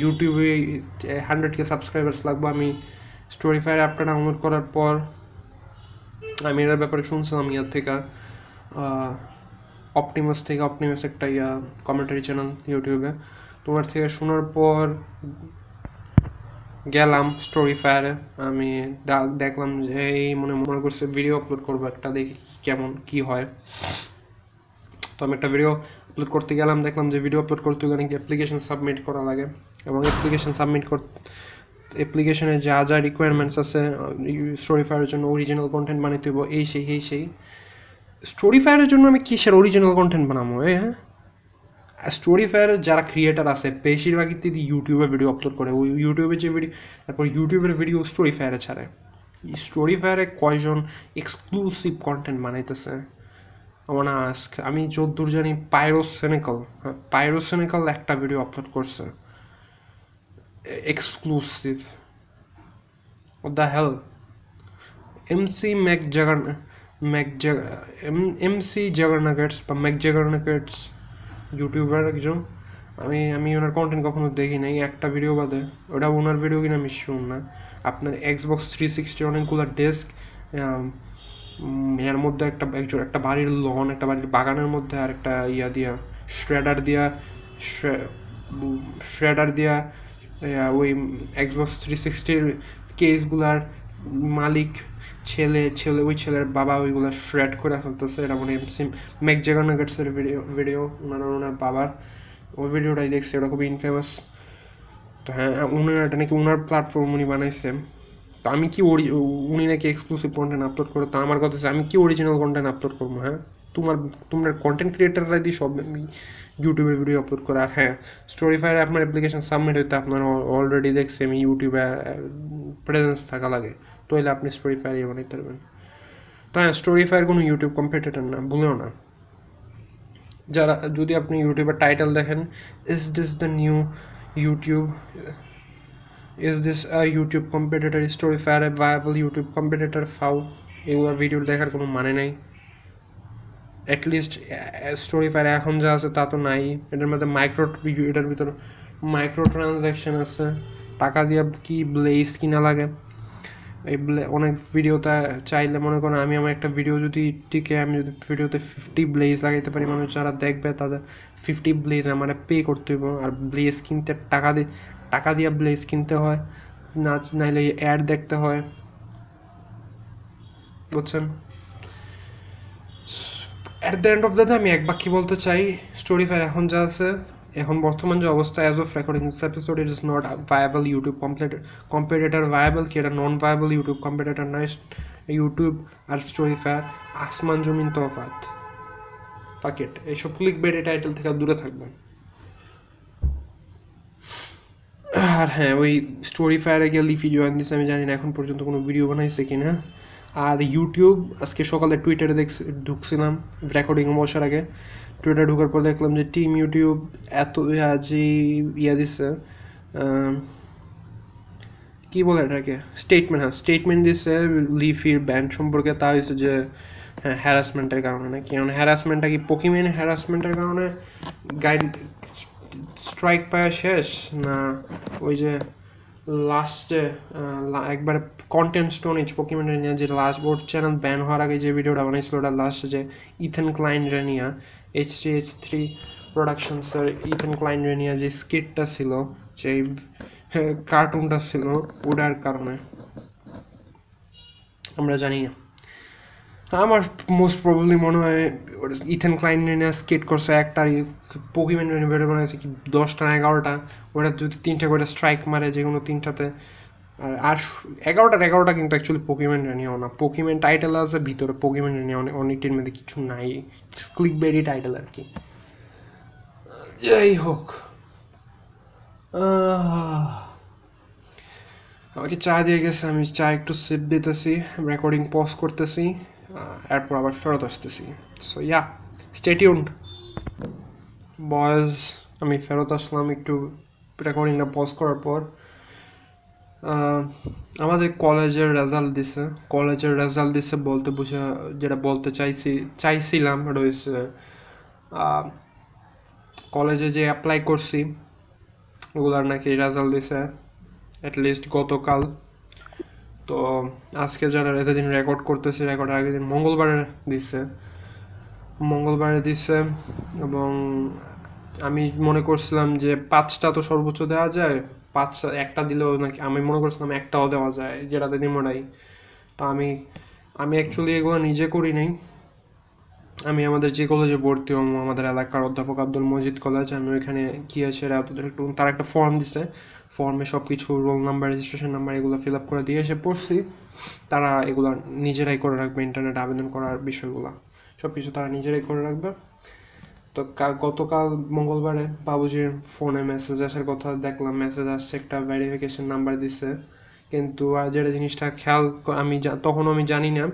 ইউটিউবে হান্ড্রেড কে সাবস্ক্রাইবার্স লাগবো। আমি স্টোরি ফায়ার অ্যাপটা ডাউনলোড করার পর আমি এটার ব্যাপারে শুনছিলাম ইয়ার থেকে অপটিমাস থেকে অপটিমাস একটা ইয়া কমেন্টারি চ্যানেল ইউটিউবে। তোমার থেকে শোনার পর গেলাম স্টোরি ফায়ারে আমি দেখলাম যে এই মনে মনে করছে ভিডিও আপলোড করব একটা, দেখি কেমন, কি হয়। তো আমি একটা ভিডিও আপলোড করতে গেলাম, দেখলাম যে ভিডিও আপলোড করতে গেলে নাকি অ্যাপ্লিকেশন সাবমিট করা লাগে। এবং অ্যাপ্লিকেশন সাবমিট কর অ্যাপ্লিকেশনে যা যা রিকোয়ারমেন্টস আছে স্টোরি ফায়ারের জন্য অরিজিনাল কন্টেন্ট বানাইতে হইব এই সেই এই সেই। স্টোরি ফায়ারের জন্য আমি কিসের অরিজিনাল কন্টেন্ট বানাবো হ্যাঁ? স্টোরি ফায়ারের যারা ক্রিয়েটার আছে, বেশিরভাগই তিনি ইউটিউবে ভিডিও আপলোড করে। ওই ইউটিউবে যে ভিডিও তারপর ইউটিউবের ভিডিও স্টোরি ফায়ারে ছাড়ে। স্টোরি ফায়ারে কয়জন এক্সক্লুসিভ কন্টেন্ট বানাইতেছে? আমার না আস্ক আমি যদ্দূর জানি পাইরোসেনিক্যাল পাইরোসেনিক্যাল একটা ভিডিও আপলোড করছে। Exclusive O the hell MC Mac Jugger Mac MC Juggernuggets বা ম্যাক জাগারনাগেটস ইউটিউবার একজন আমি আমি ওনার কন্টেন্ট কখনো দেখি নাই। একটা ভিডিও বাদে, ওটা ওনার ভিডিও কিনা আমি শুন না। আপনার এক্সবক্স থ্রি সিক্সটি অনেকগুলো ডেস্ক এর মধ্যে একটা একজন একটা বাড়ির লন একটা বাড়ির বাগানের মধ্যে আর একটা ইয়া দিয়া শ্রেডার দিয়া শ্রেডার দিয়া ওই এক্সবক্স থ্রি সিক্সটির কেসগুলার মালিক, ছেলে ছেলে, ওই ছেলের বাবা ওইগুলো শ্রেড করে ফেলতেছে। এটা মনে এমসি ম্যাক জাগারনাগেটসের ভিডিও ভিডিও ওনার ওনার বাবার। ওই ভিডিওটাই দেখছি ওটা খুবই ইনফেমাস তো হ্যাঁ উনার, এটা নাকি ওনার প্ল্যাটফর্ম উনি বানাইছে। তো আমি কি উনি নাকি এক্সক্লুসিভ কন্টেন্ট আপলোড করে তো আমার কথা আমি কি অরিজিনাল কন্টেন্ট আপলোড করব হ্যাঁ? তোমার তোমার কন্টেন্ট ক্রিয়েটাররা দিয়ে সব ইউটিউবে ভিডিও আপলোড করে। আর হ্যাঁ স্টোরি ফায়ারে আপনার অ্যাপ্লিকেশন সাবমিট হইতে আপনার অলরেডি দেখছি আমি ইউটিউবে প্রেজেন্স থাকা লাগে। তো এলে আপনি স্টোরি ফায়ার ইয়ে বানাইতে পারবেন। তাই হ্যাঁ স্টোরি ফায়ার কোনো ইউটিউব কম্পিটিটর না, ভুলেও না। যারা, যদি আপনি ইউটিউবের টাইটেল দেখেন is this the new YouTube is this a YouTube competitor Story Fire a viable YouTube competitor ফাউ এগুলোর ভিডিও দেখার কোনো মানে নাই। অ্যাটলিস্ট স্টোরি ফায়ার এখন যা আছে তা তো নাই। এটার মধ্যে মাইক্রো এটার ভিতর মাইক্রো ট্রানজ্যাকশন আছে। টাকা দিয়ে কি ব্লেজ কিনা লাগে। এই অনেক ভিডিওতে চাইলে মনে করেন আমি আমার একটা ভিডিও যদি টিকে, আমি যদি ভিডিওতে ফিফটি ব্লেজ লাগাইতে পারি, মানুষ যারা দেখবে তাদের ফিফটি ব্লেজ আমার পে করতে হইব। আর ব্লেজ কিনতে টাকা দিয়ে টাকা দিয়ে ব্লেজ কিনতে হয়। না, নাইলে অ্যাড দেখতে হয়। বুঝছেন? At the end of the আমি এক বাক্যে বলতে চাই স্টোরি ফায়ার এখন যা আছে, এখন বর্তমান যে অবস্থা as of recording this episode it is not viable YouTube complete competitor viable কি? এটা নন ভায়াবল ইউটিউব কম্পিটিটার নয় ইউটিউব আর স্টোরি ফায়ার আসমান, জমিন তফাত পাকেট এইসব ক্লিক বেডে টাইটেল থেকে দূরে থাকবেন আর হ্যাঁ ওই স্টোরি ফায়ারে গিয়ে লিফি জয়েন দিছে আমি জানি না এখন পর্যন্ত কোনো ভিডিও বানাইছে কিনা। আর ইউটিউব আজকে সকালে টুইটারে দেখছি, ঢুকছিলাম রেকর্ডিং বসার আগে। টুইটারে ঢুকার পর দেখলাম যে টিম ইউটিউব এত যে ইয়া দিছে কি বলে এটাকে? স্টেটমেন্ট হ্যাঁ স্টেটমেন্ট দিছে লিফির ব্যান্ড সম্পর্কে, তা হয়েছে যে হ্যাঁ হ্যারাসমেন্টের কারণে নাকি? কারণ হ্যারাসমেন্টটা কি পকিমেন হ্যারাসমেন্টের কারণে গাইড স্ট্রাইক পাওয়া শেষ? না, ওই যে লাস্টে একবারে কন্টেন্ট স্টোন স্টোনেজ পকিমেন্ট রেনিয়া যে লাস্ট বোর্ড চ্যানেল ব্যান হওয়ার আগে যে ভিডিওটা বানিয়েছিল ওটা লাস্টে যে ইথেন ক্লাইন রেনিয়া এইচ টি এইচ থ্রি প্রোডাকশনসের ইথেন ক্লাইন রেনিয়া যে স্কিটটা ছিল, যে কার্টুনটা ছিল, ওটার কারণে। আমরা জানি না। আমার মোস্ট প্রবলি মনে হয় ইথেন ক্লাইন নিয়ে স্কেট করছে একটা পকিমেন বের বানাইছে কি দশটা না এগারোটা ওটা যদি তিনটা করে স্ট্রাইক মারে যে কোনো তিনটাতে। আর আর এগারোটার এগারোটা কিন্তু অ্যাকচুয়ালি পকিমেন নিয়েও না। পকিমেন টাইটেল আছে, ভিতরে পকিমেন নিয়ে অনেক অনেকটির মধ্যে কিছু নাই। ক্লিক বেরি টাইটেল আর কি। যাই হোক আমাকে চা দিয়ে গেছে, আমি চা একটু সিপ দিতেছি রেকর্ডিং পজ করতেছি। এরপর আবার ফেরত আসতেছি। সো ইয়া স্টেটিউন্ড বয়েজ আমি ফেরত আসলাম একটু রেকর্ডিংটা পজ করার পর। আমাদের কলেজের রেজাল্ট দিছে। কলেজের রেজাল্ট দিছে বলতে বুঝা, যেটা বলতে চাইছি, চাইছিলাম রয়েছে। কলেজে যে অ্যাপ্লাই করছি, ওগুলার নাকি রেজাল্ট দিছে অ্যাটলিস্ট গতকাল। তো আজকে যারা এতদিন রেকর্ড করতেছে রেকর্ড আগের দিন মঙ্গলবারে দিছে। মঙ্গলবারে দিছে এবং আমি মনে করছিলাম যে পাঁচটা তো সর্বোচ্চ দেওয়া যায়, পাঁচটা, একটা দিলেও নাকি, আমি মনে করছিলাম একটাও দেওয়া যায়, যেটাতে নিমোটাই তো আমি আমি অ্যাকচুয়ালি এগুলো নিজে করি নাই। আমি আমাদের যে কলেজে ভর্তি হম আমাদের এলাকার অধ্যাপক আব্দুল মজিদ কলেজ আমি ওইখানে গিয়ে একটু তার একটা ফর্ম দিছে। ফর্মে সব কিছু রোল নাম্বার রেজিস্ট্রেশন নাম্বার এগুলো ফিল আপ করে দিয়ে এসে পড়ছি। তারা এগুলো নিজেরাই করে রাখবে ইন্টারনেট আবেদন করার বিষয়গুলো। সব কিছু তারা নিজেরাই করে রাখবে। তো গতকাল মঙ্গলবারে বাবুজির ফোনে মেসেজ আসার কথা দেখলাম মেসেজ আসছে, একটা ভেরিফিকেশন নাম্বার দিছে। কিন্তু আর যেটা জিনিসটা খেয়াল আমি তখনও আমি জানি না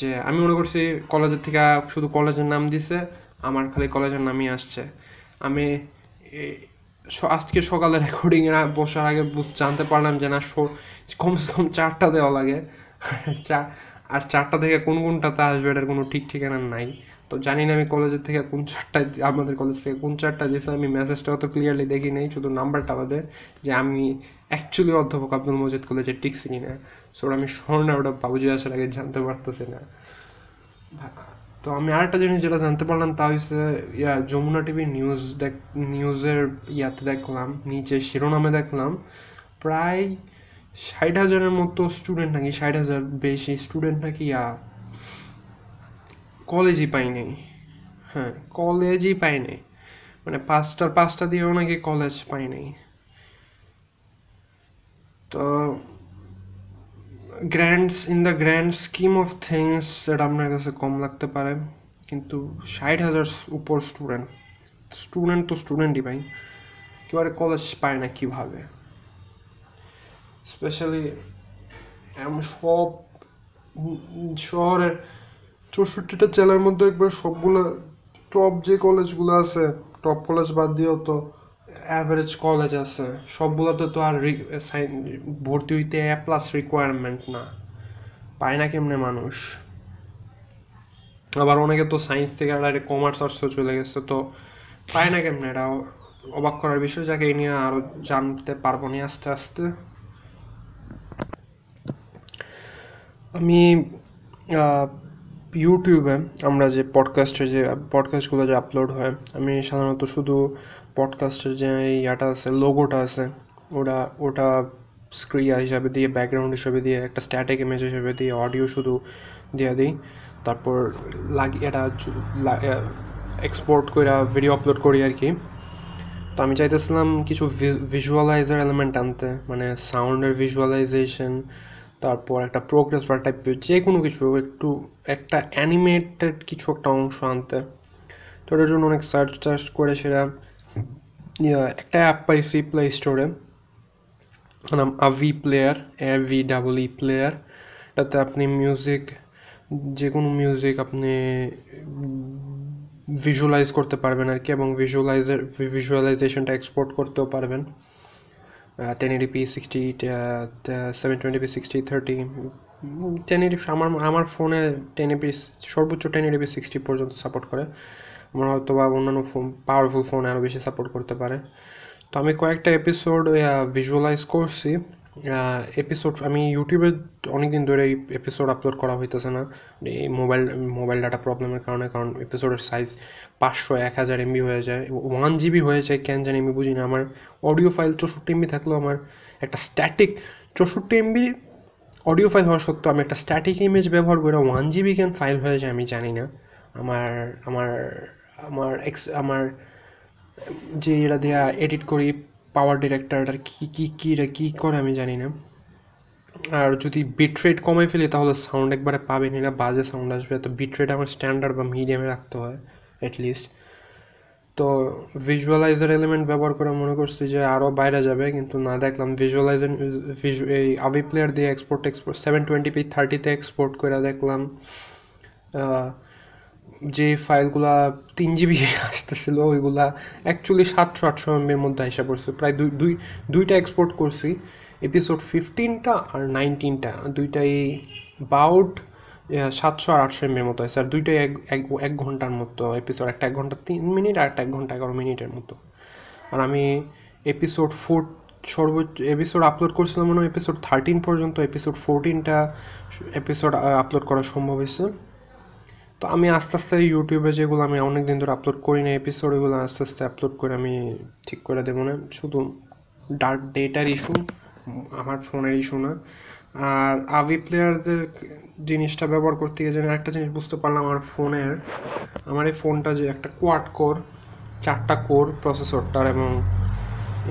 যে, আমি মনে করছি কলেজের থেকে শুধু কলেজের নাম দিছে, আমার খালি কলেজের নামই আসছে। আমি আজকে সকালে রেকর্ডিং এ বসার আগে জানতে পারলাম যে না কমসে কম চারটা দেওয়া লাগে। আর চারটা থেকে কোন কোনটাতে আসবে এটার কোনো ঠিক ঠিকানা নাই। তো জানি না আমি কলেজের থেকে কোন চারটায় আমাদের কলেজ থেকে কোন চারটা দিয়েছে আমি মেসেজটা অত ক্লিয়ারলি দেখি নাই, শুধু নাম্বারটা আমাদের যে আমি অ্যাকচুয়ালি অধ্যাপক আব্দুল মজিদ কলেজে টিকছি কিনা। সো আমি স্মরণে ওটা বাবুজি আসার আগে জানতে পারতেছি না। তো আমি আরেকটা জিনিস যেটা জানতে পারলাম, তা হচ্ছে ইয়া, যমুনা টিভি নিউজ দেখ নিউজের ইয়াতে দেখলাম, নিচে শিরোনামে দেখলাম, প্রায় ষাট হাজারের মতো স্টুডেন্ট নাকি, ষাট হাজার বেশি স্টুডেন্ট নাকি, ইয়া কলেজই পাই নাই হ্যাঁ কলেজই পাই নাই মানে পাঁচটার, পাঁচটা দিয়েও নাকি কলেজ পাই নাই তো grands in the grand scheme of things সেটা আপনার কাছে কম লাগতে পারে, কিন্তু ষাট হাজার উপর স্টুডেন্ট স্টুডেন্ট তো স্টুডেন্টই পাই একেবারে কলেজ পায় না কীভাবে। স্পেশালি সব, শহরের চৌষট্টিটা জেলার মধ্যে একবার সবগুলো টপ যে কলেজগুলো আছে টপ কলেজ বাদ দিয়েও তো অ্যাভারেজ কলেজ আছে। সবগুলোতে তো আর ভর্তি হইতে এ প্লাস রিকোয়ারমেন্ট না। পায় না কেমনে মানুষ? আবার অনেকে তো সায়েন্স থেকে ডাইরেক্ট কমার্স আর্টসও চলে গেছে, তো পায় না কেমনে? এটা অবাক করার বিষয়, যাকে এই নিয়ে আরও জানতে পারব না আস্তে আস্তে। আমি ইউটিউবে আমরা যে পডকাস্টের যে পডকাস্টগুলো যে আপলোড হয়, আমি সাধারণত শুধু পডকাস্টের যে ইয়াটা আছে লোগোটা আছে, ওটা ওটা স্ক্রিয়া হিসাবে দিয়ে ব্যাকগ্রাউন্ড হিসাবে দিয়ে, একটা স্ট্যাটিক ইমেজ হিসাবে দিয়ে অডিও শুধু দিয়ে দিই। তারপর লাগি, এটা এক্সপোর্ট করে ভিডিও আপলোড করি আর কি তো আমি চাইতেছিলাম কিছু ভিজুয়ালাইজার এলিমেন্ট আনতে মানে সাউন্ডের ভিজুয়ালাইজেশন তারপর একটা প্রোগ্রেস বার টাইপ যে কোনো কিছু, একটু, একটা অ্যানিমেটেড কিছু একটা অংশ আনতে। তো ওটার জন্য অনেক সার্চ টার্চ করে সেটা একটা অ্যাপ পাইছি প্লে স্টোরে নাম Avee player A V double E player এটাতে আপনি মিউজিক যে কোনো মিউজিক আপনি ভিজুয়ালাইজ করতে পারবেন আর কি, এবং ভিজুয়ালাইজার ভিজুয়ালাইজেশনটা এক্সপোর্ট করতেও পারবেন। Ten ADP sixty seven twenty p sixty thirty ten ADP আমার আমার ফোনে টেন এপি সর্বোচ্চ টেন এডিপি সিক্সটি পর্যন্ত সাপোর্ট করে। আমার হয়তো বা অন্যান্য ফোন পাওয়ারফুল ফোন আরও বেশি সাপোর্ট করতে পারে। তো আমি কয়েকটা এপিসোড ভিজুয়ালাইজ করছি। এপিসোড আমি ইউটিউবে অনেকদিন ধরে এই এপিসোড আপলোড করা হইতেছে না। এই মোবাইল মোবাইল ডাটা প্রবলেমের কারণে, কারণ এপিসোডের সাইজ পাঁচশো, এক হাজার এমবি হয়ে যায়। ওয়ান জিবি হয়ে যায়, কেন জানি আমি বুঝি না আমার অডিও ফাইল চৌষট্টি এমবি থাকলেও আমার একটা স্ট্যাটিক চৌষট্টি এমবি অডিও ফাইল হওয়া সত্ত্বেও আমি একটা স্ট্যাটিক ইমেজ ব্যবহার করে ওয়ান জিবি কেন ফাইল হয়ে যায় আমি জানি না আমার আমার আমার এক্স আমার যে এরা দেওয়া এডিট করি পাওয়ার ডিরেক্টরটার কী কী কী রে কী করে আমি জানি না। আর যদি বিট রেট কমে ফেলি তাহলে সাউন্ড একবারে পাবেনই না বাজে সাউন্ড আসবে। তো বিট রেট আমার স্ট্যান্ডার্ড বা মিডিয়ামে রাখতে হয় অ্যাটলিস্ট তো ভিজুয়ালাইজার এলিমেন্ট ব্যবহার করে মনে করছি যে আরও বাইরে যাবে, কিন্তু না দেখলাম ভিজুয়ালাইজার এই আভি প্লেয়ার দিয়ে export export seven twenty p থার্টিতে export করে দেখলাম। যে ফাইলগুলা তিন জিবি আসতেছিল, ওইগুলা অ্যাকচুয়ালি সাতশো, আটশো এমবির মধ্যে আসা পড়ছে। প্রায় দুই দুই, দুইটা এক্সপোর্ট করছি। এপিসোড ফিফটিনটা আর নাইনটিনটা দুইটাই বাউট সাতশো আর আটশো এমবির মতো আছে। আর দুইটাই এক এক ঘণ্টার মতো এপিসোড একটা এক ঘণ্টা তিন মিনিট আর একটা এক ঘণ্টা এগারো মিনিটের মতো। আর আমি এপিসোড ফোর সর্বোচ্চ এপিসোড আপলোড করছিলাম মনে হয় এপিসোড থার্টিন পর্যন্ত। এপিসোড ফোরটিনটা এপিসোড আপলোড করা সম্ভব হয়েছে। তো আমি আস্তে আস্তে ইউটিউবে যেগুলো আমি অনেক দিন ধরে আপলোড করি না এপিসোড এগুলো আস্তে আস্তে আপলোড করে আমি ঠিক করে দেবো না। শুধু ডার্ক ডেটার ইস্যু আমার ফোনের ইস্যু না। আর আবি প্লেয়ারদের জিনিসটা ব্যবহার করতে গিয়ে যেন একটা জিনিস বুঝতে পারলাম, আমার ফোনের আমার এই ফোনটা যে একটা কোয়াড কোর চারটা কোর প্রসেসরটার এবং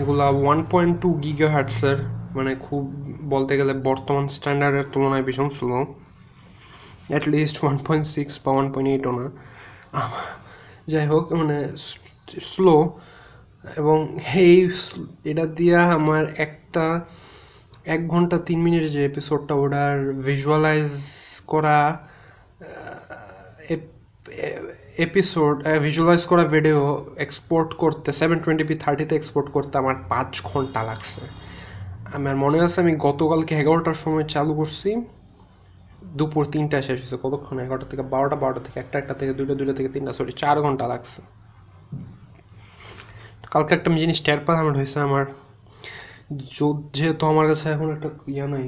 এগুলা ওয়ান পয়েন্ট টু গিগা হার্টসের মানে খুব বলতে গেলে বর্তমান স্ট্যান্ডার্ডের তুলনায় ভীষণ slow at least one point six বা ওয়ান পয়েন্ট এইটও না। যাই হোক মানে স্লো এবং এই এটা দিয়া আমার একটা এক ঘণ্টা তিন মিনিটের যে এপিসোডটা ওটার ভিজুয়ালাইজ করা এপিসোড ভিজুয়ালাইজ করা ভিডিও এক্সপোর্ট করতে সেভেন টোয়েন্টি পি থার্টিতে এক্সপোর্ট করতে আমার পাঁচ ঘণ্টা লাগছে। আমার মনে আছে আমি গতকালকে এগারোটার সময় চালু করছি। দুপুর তিনটায় শেষ হয়েছে কতক্ষণ? এগারোটা থেকে বারোটা বারোটা থেকে একটা একটা থেকে দুইটা দুইটা থেকে তিনটা সরি চার ঘণ্টা লাগছে। কালকে একটা জিনিস টের পেলাম হয়েছে আমার যেহেতু আমার কাছে এখন একটা ইয়ে নাই,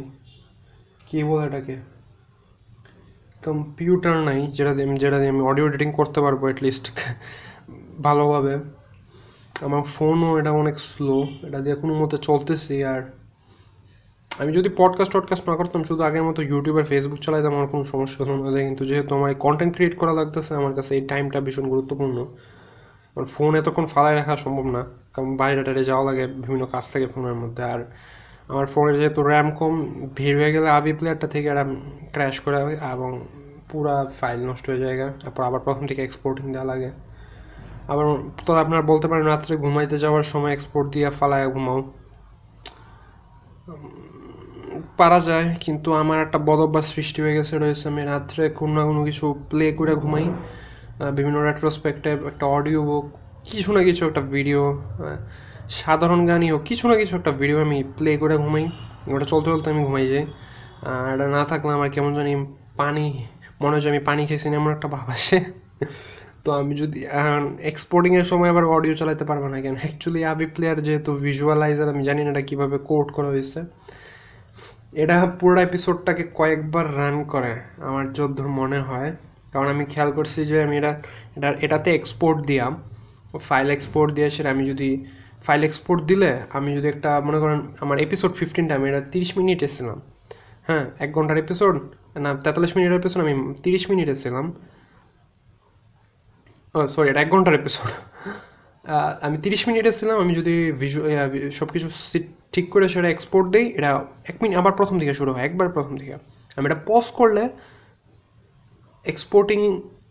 কী বলে এটাকে? কম্পিউটার নাই, যেটা দিয়ে যেটা দিয়ে আমি অডিও এডিটিং করতে পারব অ্যাটলিস্ট ভালোভাবে। আমার ফোনও এটা অনেক স্লো এটা দিয়ে কোনো মতে চলতেছি আর আমি যদি পডকাস্ট টডকাস্ট না করতাম, শুধু আগের মতো ইউটিউব আর ফেসবুক চালাইতাম, আমার কোনো সমস্যা হতো না। কিন্তু যেহেতু আমার কন্টেন্ট ক্রিয়েট করা লাগতেছে, আমার কাছে এই টাইমটা ভীষণ গুরুত্বপূর্ণ। আমার ফোন এতক্ষণ ফালায় রাখা সম্ভব না। কারণ বাইরে টাইরে যাওয়া লাগে বিভিন্ন কাজ থাকে ফোনের মধ্যে। আর আমার ফোনের যেহেতু র্যাম কম, ভিড় হয়ে গেলে আবি প্লেয়ারটা থেকে র্যাম ক্র্যাশ করে এবং পুরা ফাইল নষ্ট হয়ে যায় তারপর আবার প্রথম থেকে এক্সপোর্টিং দেওয়া লাগে। আবার তো আপনারা বলতে পারেন, রাত্রে ঘুমাইতে যাওয়ার সময় এক্সপোর্ট দিয়ে ফালায় ঘুমাও। পারা যায়, কিন্তু আমার একটা বদ অভ্যাস সৃষ্টি হয়ে গেছে, রয়েছে আমি রাত্রে কোনো না কোনো কিছু প্লে করে ঘুমাই। বিভিন্ন রেট্রোস্পেক্টিভ একটা অডিও বুক কিছু না কিছু একটা ভিডিও সাধারণ গানই হোক, কিছু না কিছু একটা ভিডিও আমি প্লে করে ঘুমাই। ওটা চলতে চলতে আমি ঘুমাই যাই। আর না থাকলে আমার কেমন জানি পানি, মনে হচ্ছে আমি পানি খেয়েছি না, এমন একটা ভাব আসে। তো আমি যদি এক্সপোর্টিংয়ের সময় আবার অডিও চালাতে পারব না কেন? অ্যাকচুয়ালি আবি প্লেয়ার যেহেতু ভিজুয়ালাইজার আমি জানি না এটা কীভাবে কোড করা হয়েছে। এটা পুরো এপিসোডটাকে কয়েকবার রান করে, আমার যদ্দূর মনে হয়। কারণ আমি খেয়াল করছি যে আমি এটা এটা, এটাতে এক্সপোর্ট দিয়াম। ফাইল এক্সপোর্ট দিয়ে সেটা আমি যদি ফাইল এক্সপোর্ট দিলে আমি যদি একটা, মনে করেন আমার এপিসোড ফিফটিনটা আমি এটা তিরিশ মিনিট এসেছিলাম। হ্যাঁ এক ঘণ্টার এপিসোড না, তেতাল্লিশ মিনিটের এপিসোড আমি তিরিশ মিনিট এসেছিলাম। ও সরি এটা এক ঘণ্টার এপিসোড আমি তিরিশ মিনিটে ছিলাম, আমি যদি সব কিছু ঠিক করে সেটা এক্সপোর্ট দিই, এটা এক মিনিট, আবার প্রথম থেকে শুরু হয়, একবার প্রথম থেকে আমি এটা পজ করলে এক্সপোর্টিং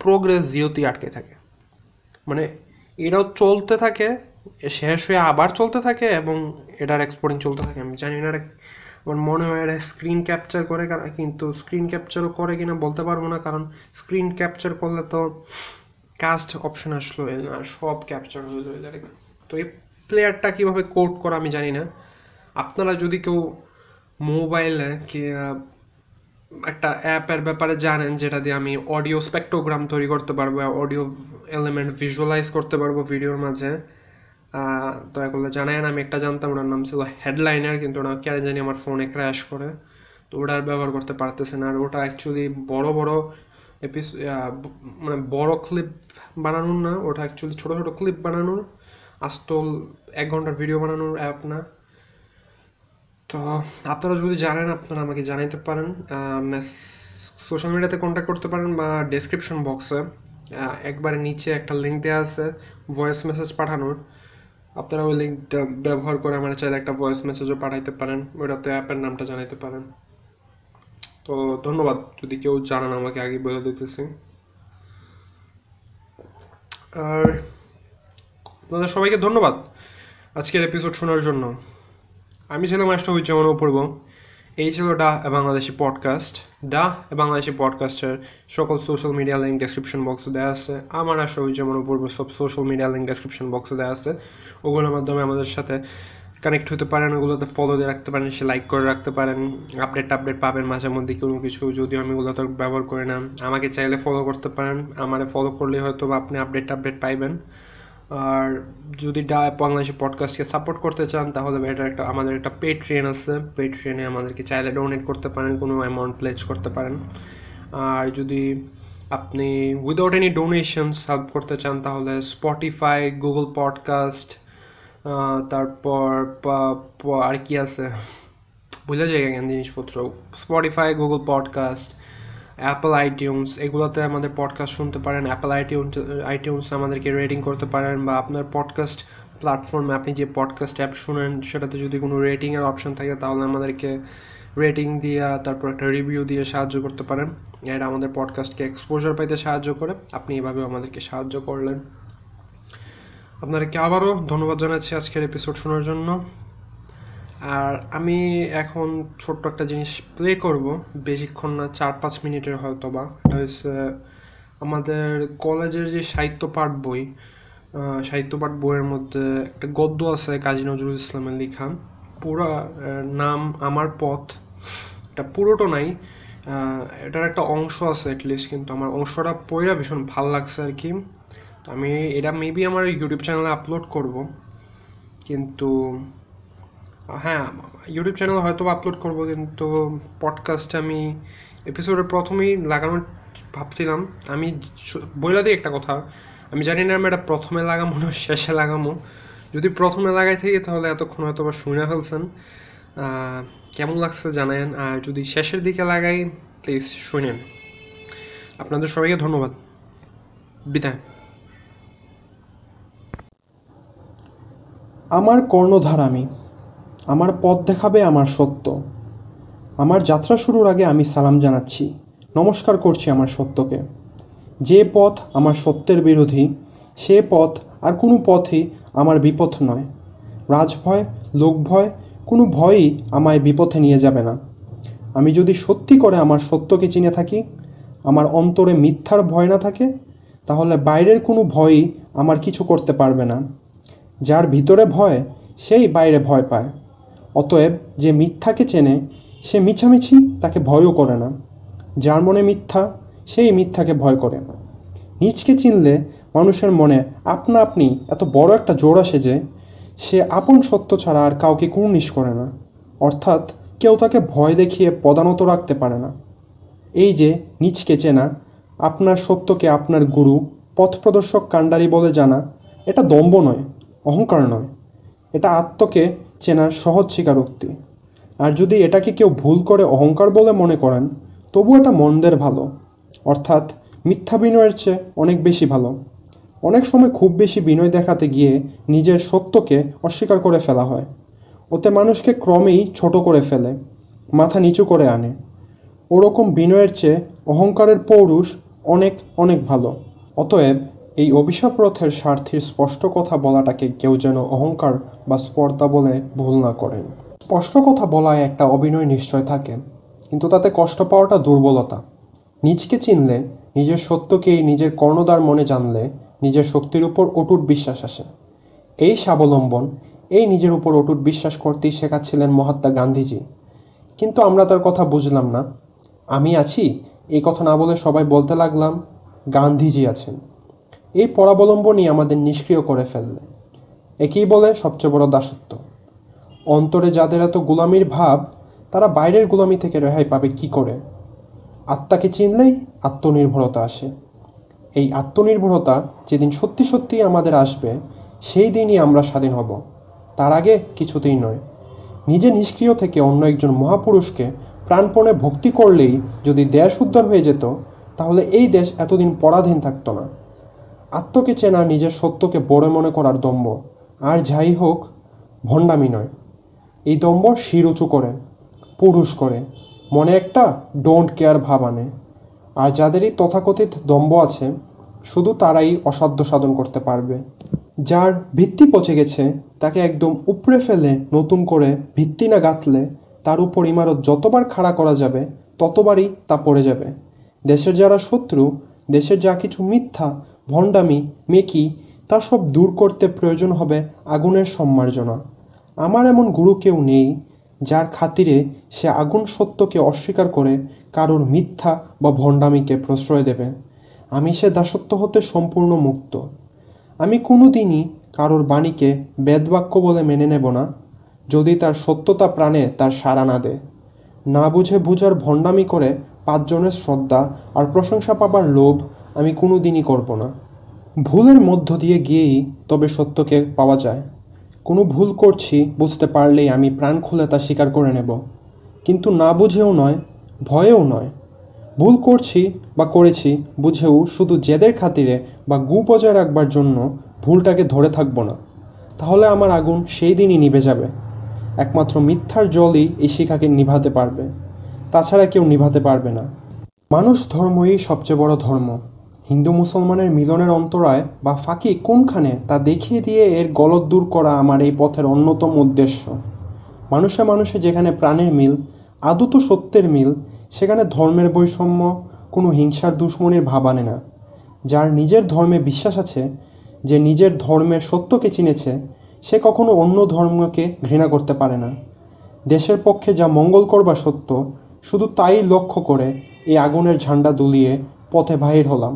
প্রোগ্রেস জিওতেই আটকে থাকে। মানে এটাও চলতে থাকে শেষ হয়ে আবার চলতে থাকে এবং এটার এক্সপোর্টিং চলতে থাকে। আমি জানি না আমার মনে হয় এটা স্ক্রিন ক্যাপচার করে কিন্তু স্ক্রিন ক্যাপচারও করে কিনা বলতে পারব না, কারণ স্ক্রিন ক্যাপচার করলে তো কাস্ট অপশন আসলো আর সব ক্যাপচার যাবে ডাইরেক্ট তো এই প্লেয়ারটা কীভাবে কোড করা আমি জানি না। আপনারা যদি কেউ মোবাইলে কি একটা অ্যাপের ব্যাপারে জানেন, যেটা দিয়ে আমি অডিও স্পেক্টোগ্রাম তৈরি করতে পারব অডিও এলিমেন্ট ভিজুয়ালাইজ করতে পারব ভিডিওর মাঝে দয়া করলে জানায়েন। আমি একটা জানতাম ওটার নাম ছিল হেডলাইনার কিন্তু ওটা কেন জানি আমার ফোনে ক্র্যাশ করে। তো ওটা আর ব্যবহার করতে পারতেছে না। আর ওটা অ্যাকচুয়ালি বড় বড় এপিস মানে বড় ক্লিপ বানানোর না, ওটা অ্যাকচুয়ালি ছোটো ছোটো ক্লিপ বানানোর। আস্তল এক ঘণ্টার ভিডিও বানানোর অ্যাপ না। তো আপনারা যদি জানেন, আপনারা আমাকে জানাইতে পারেন সোশ্যাল মিডিয়াতে কন্ট্যাক্ট করতে পারেন বা ডেসক্রিপশন বক্সে একবারে নিচে একটা লিঙ্ক দেওয়া আছে ভয়েস মেসেজ পাঠানোর। আপনারা ওই লিঙ্কটা ব্যবহার করে আমার চাইলে একটা ভয়েস মেসেজও পাঠাইতে পারেন। ওইটাতে অ্যাপের নামটা জানাইতে পারেন। তো ধন্যবাদ, যদি কেউ জানান আমাকে, আগে বলে দিতেছি। আর আপনাদের সবাইকে ধন্যবাদ আজকের এপিসোড শোনার জন্য। আমি ছিলাম মাস্টার উজ্জামান অপূর্ব এই ছিল ডা বাংলাদেশি পডকাস্ট ডা বাংলাদেশি পডকাস্টের সকল সোশ্যাল মিডিয়া লিঙ্ক ডেসক্রিপশন বক্সে দেওয়া আছে। আমার আসা উজ্জামান অপূর্ব সব সোশ্যাল মিডিয়া লিঙ্ক ডেসক্রিপশন বক্সে দেওয়া আছে। ওগুলোর মাধ্যমে আমাদের সাথে কানেক্ট হতে পারেন, ওগুলোতে ফলো দিয়ে রাখতে পারেন সে লাইক করে রাখতে পারেন আপডেট আপডেট পাবেন মাঝে মধ্যে কোনো কিছু, যদিও আমি ওগুলো তো ব্যবহার করি না। আমাকে চাইলে ফলো করতে পারেন, আমারে ফলো করলে হয়তো আপনি আপডেট আপডেট পাইবেন। আর যদি ডা বাংলাদেশি পডকাস্টকে সাপোর্ট করতে চান, তাহলে এটা একটা আমাদের একটা পেড ট্রেন আছে। পেড ট্রেনে আমাদেরকে চাইলে ডোনেট করতে পারেন, কোনো অ্যামাউন্ট প্লেজ করতে পারেন। আর যদি আপনি উইদাউট এনি ডোনেশনস হেল্প করতে চান, তাহলে স্পটিফাই গুগল পডকাস্ট তারপর আর কি আছে? ভুলে যাই কেন জিনিসপত্র। Spotify Google podcast Apple iTunes এগুলোতে আমাদের পডকাস্ট শুনতে পারেন। অ্যাপল আইটিউন্স আইটিউন্স আমাদেরকে রেটিং করতে পারেন বা আপনার পডকাস্ট প্ল্যাটফর্মে আপনি যে পডকাস্ট অ্যাপ শুনেন, সেটাতে যদি কোনো রেটিংয়ের অপশন থাকে, তাহলে আমাদেরকে রেটিং দিয়ে, তারপর একটা রিভিউ দিয়ে সাহায্য করতে পারেন। এটা আমাদের পডকাস্টকে এক্সপোজার পাইতে সাহায্য করে। আপনি এভাবেও আমাদেরকে সাহায্য করলেন। আপনাদেরকে আবারও ধন্যবাদ জানাচ্ছি আজকের এপিসোড শোনার জন্য। আর আমি এখন ছোট্ট একটা জিনিস প্লে করব। বেশিক্ষণ না চার পাঁচ মিনিটের হয়তো বা আমাদের কলেজের যে সাহিত্য পাঠ বই সাহিত্য পাঠ বইয়ের মধ্যে একটা গদ্য আছে কাজী নজরুল ইসলামের লেখা। পুরা নাম আমার পথ। এটা পুরোটা নাই। এটার একটা অংশ আছে অ্যাটলিস্ট কিন্তু আমার অংশটা পড়া ভীষণ ভালো লাগছে আর কি। তো আমি, এটা মেবি আমার ইউটিউব চ্যানেলে আপলোড করব, কিন্তু হ্যাঁ ইউটিউব চ্যানেল হয়তো আপলোড করব, কিন্তু পডকাস্টে আমি এপিসোডের প্রথমেই লাগানোর ভাবছিলাম। আমি বইলা দিই একটা কথা, আমি জানি না আমি এটা প্রথমে লাগামো না শেষে লাগামো যদি প্রথমে লাগাই থাকি, তাহলে এতক্ষণ হয়তো বা শুনে ফেলছেন কেমন লাগছে জানায়েন আর যদি শেষের দিকে লাগাই প্লিজ শুনেন। আপনাদের সবাইকে ধন্যবাদ। বিদায়। আমার কর্ণধার আমি, আমার পথ দেখাবে আমার সত্য। আমার যাত্রা শুরুর আগে আমি সালাম জানাচ্ছি, নমস্কার করছি আমার সত্যকে। যে পথ আমার সত্যের বিরোধী, সে পথ আর কোনো পথই আমার বিপথ নয়। রাজভয়, লোকভয়, কোনো ভয়ই আমায় বিপথে নিয়ে যাবে না। আমি যদি সত্যি করে আমার সত্যকে চিনে থাকি, আমার অন্তরে মিথ্যার ভয় না থাকে, তাহলে বাইরের কোনো ভয়ই আমার কিছু করতে পারবে না। যার ভিতরে ভয়, সেই বাইরে ভয় পায়। অতএব যে মিথ্যাকে চেনে, সে মিছামিছি তাকে ভয়ও করে না। যার মনে মিথ্যা, সেই মিথ্যাকে ভয় করে। নিজকে চিনলে মানুষের মনে আপনা আপনি এত বড় একটা জোর আসে যে, সে আপন সত্য ছাড়া আর কাউকে কুর্নিশ করে না। অর্থাৎ কেউ তাকে ভয় দেখিয়ে পদানত রাখতে পারে না। এই যে নিজকে চেনা, আপনার সত্যকে আপনার গুরু, পথপ্রদর্শক কাণ্ডারি বলে জানা, এটা দম্ভ নয়। অহংকার নয়। এটা আত্মকে চেনার সহজ স্বীকারোক্তি। আর যদি এটাকে কেউ ভুল করে অহংকার বলে মনে করেন তবু এটা মন্দের ভালো। অর্থাৎ মিথ্যা বিনয়ের চেয়ে অনেক বেশি ভালো। অনেক সময় খুব বেশি বিনয় দেখাতে গিয়ে নিজের সত্যকে অস্বীকার করে ফেলা হয়। ওতে মানুষকে ক্রমেই ছোট করে ফেলে, মাথা নিচু করে আনে। ওরকম বিনয়ের চেয়ে অহংকারের পৌরুষ অনেক অনেক ভালো। অতএব এই অভিশাপ রথের স্বার্থীর স্পষ্ট কথা বলাটাকে কেউ যেন অহংকার বা স্পর্ধা বলে ভুল না করেন। স্পষ্ট কথা বলায় একটা অভিনয় নিশ্চয় থাকে, কিন্তু তাতে কষ্ট পাওয়াটা দুর্বলতা। নিজকে চিনলে, নিজের সত্যকেই নিজের কর্ণদার মনে জানলে নিজের শক্তির উপর অটুট বিশ্বাস আসে। এই স্বাবলম্বন, এই নিজের উপর অটুট বিশ্বাস করতেই শেখাচ্ছিলেন মহাত্মা গান্ধীজি। কিন্তু আমরা তার কথা বুঝলাম না। আমি আছি, এই কথা না বলে সবাই বলতে লাগলাম, গান্ধীজি আছেন। এই পরাবলম্বনই আমাদের নিষ্ক্রিয় করে ফেললে। একেই বলে সবচেয়ে বড় দাসত্ব। অন্তরে যাদের এত গোলামির ভাব, তারা বাইরের গোলামি থেকে রেহাই পাবে কি করে? আত্মাকে চিনলেই আত্মনির্ভরতা আসে। এই আত্মনির্ভরতা যেদিন সত্যি সত্যি আমাদের আসবে, সেই দিনই আমরা স্বাধীন হব। তার আগে কিছুতেই নয়। নিজে নিষ্ক্রিয় থেকে অন্য একজন মহাপুরুষকে প্রাণপণে ভক্তি করলেই যদি দেশ উদ্ধার হয়ে যেত, তাহলে এই দেশ এতদিন পরাধীন থাকতো না। আত্মকে চেনা নিজের সত্যকে বড় মনে করার দম্ভ। আর যাই হোক, ভণ্ডামি নয়। এই দম্ভ শির উঁচু করে, পুরুষ করে। মনে একটা ডোন্ট কেয়ার ভাব আনে। আর যাদেরই তথাকথিত দম্ভ আছে, শুধু তারাই অসাধ্য সাধন করতে পারবে। যার ভিত্তি পচে গেছে, তাকে একদম উপড়ে ফেলে, নতুন করে ভিত্তি না গাঁথলে, তার উপর ইমারত যতবার খাড়া করা যাবে, ততবারই তা পড়ে যাবে। দেশের যারা শত্রু, দেশের যা কিছু মিথ্যা ভণ্ডামি, মেকি, তা সব দূর করতে প্রয়োজন হবে আগুনের সম্মার্জনা। আমার এমন গুরু কেউ নেই, যার খাতিরে সে আগুন সত্যকে অস্বীকার করে কারোর মিথ্যা বা ভণ্ডামিকে প্রশ্রয় দেবে। আমি সে দাসত্ব হতে সম্পূর্ণ মুক্ত। আমি কোনো দিনই কারোর বাণীকে বেদবাক্য বলে মেনে নেব না, যদি তার সত্যতা প্রাণে তার সাড়া না দেয়। না বুঝে বুঝার ভণ্ডামি করে পাঁচজনের শ্রদ্ধা আর প্রশংসা পাবার লোভ আমি কোনো দিনই করব না। ভুলের মধ্য দিয়ে গিয়েই তবে সত্যকে পাওয়া যায়। কোনো ভুল করছি বুঝতে পারলেই আমি প্রাণ খুলে তা স্বীকার করে নেব। কিন্তু না বুঝেও নয়, ভয়েও নয়। ভুল করছি বা করেছি বুঝেও শুধু জেদের খাতিরে বা গু বজায় রাখবার জন্য ভুলটাকে ধরে থাকব না। তাহলে আমার আগুন সেই দিনই নিভে যাবে। একমাত্র মিথ্যার জলই এই শিখাকে নিভাতে পারবে। তাছাড়া কেউ নিভাতে পারবে না। মানুষ ধর্মই সবচেয়ে বড় ধর্ম। হিন্দু মুসলমানের মিলনের অন্তরায় বা ফাঁকি কোনখানে তা দেখিয়ে দিয়ে এর গলদ দূর করা আমার এই পথের অন্যতম উদ্দেশ্য। মানুষে মানুষে যেখানে প্রাণের মিল, আদত সত্যের মিল, সেখানে ধর্মের বৈষম্য, কোনো হিংসার দুশ্মনির ভাব আনে না। যার নিজের ধর্মে বিশ্বাস আছে, যে নিজের ধর্মের সত্যকে চিনেছে, সে কখনো অন্য ধর্মকে ঘৃণা করতে পারে না। দেশের পক্ষে যা মঙ্গল করবার সত্য, শুধু তাই লক্ষ্য করে এই আগুনের ঝান্ডা দুলিয়ে পথে বাহির হলাম।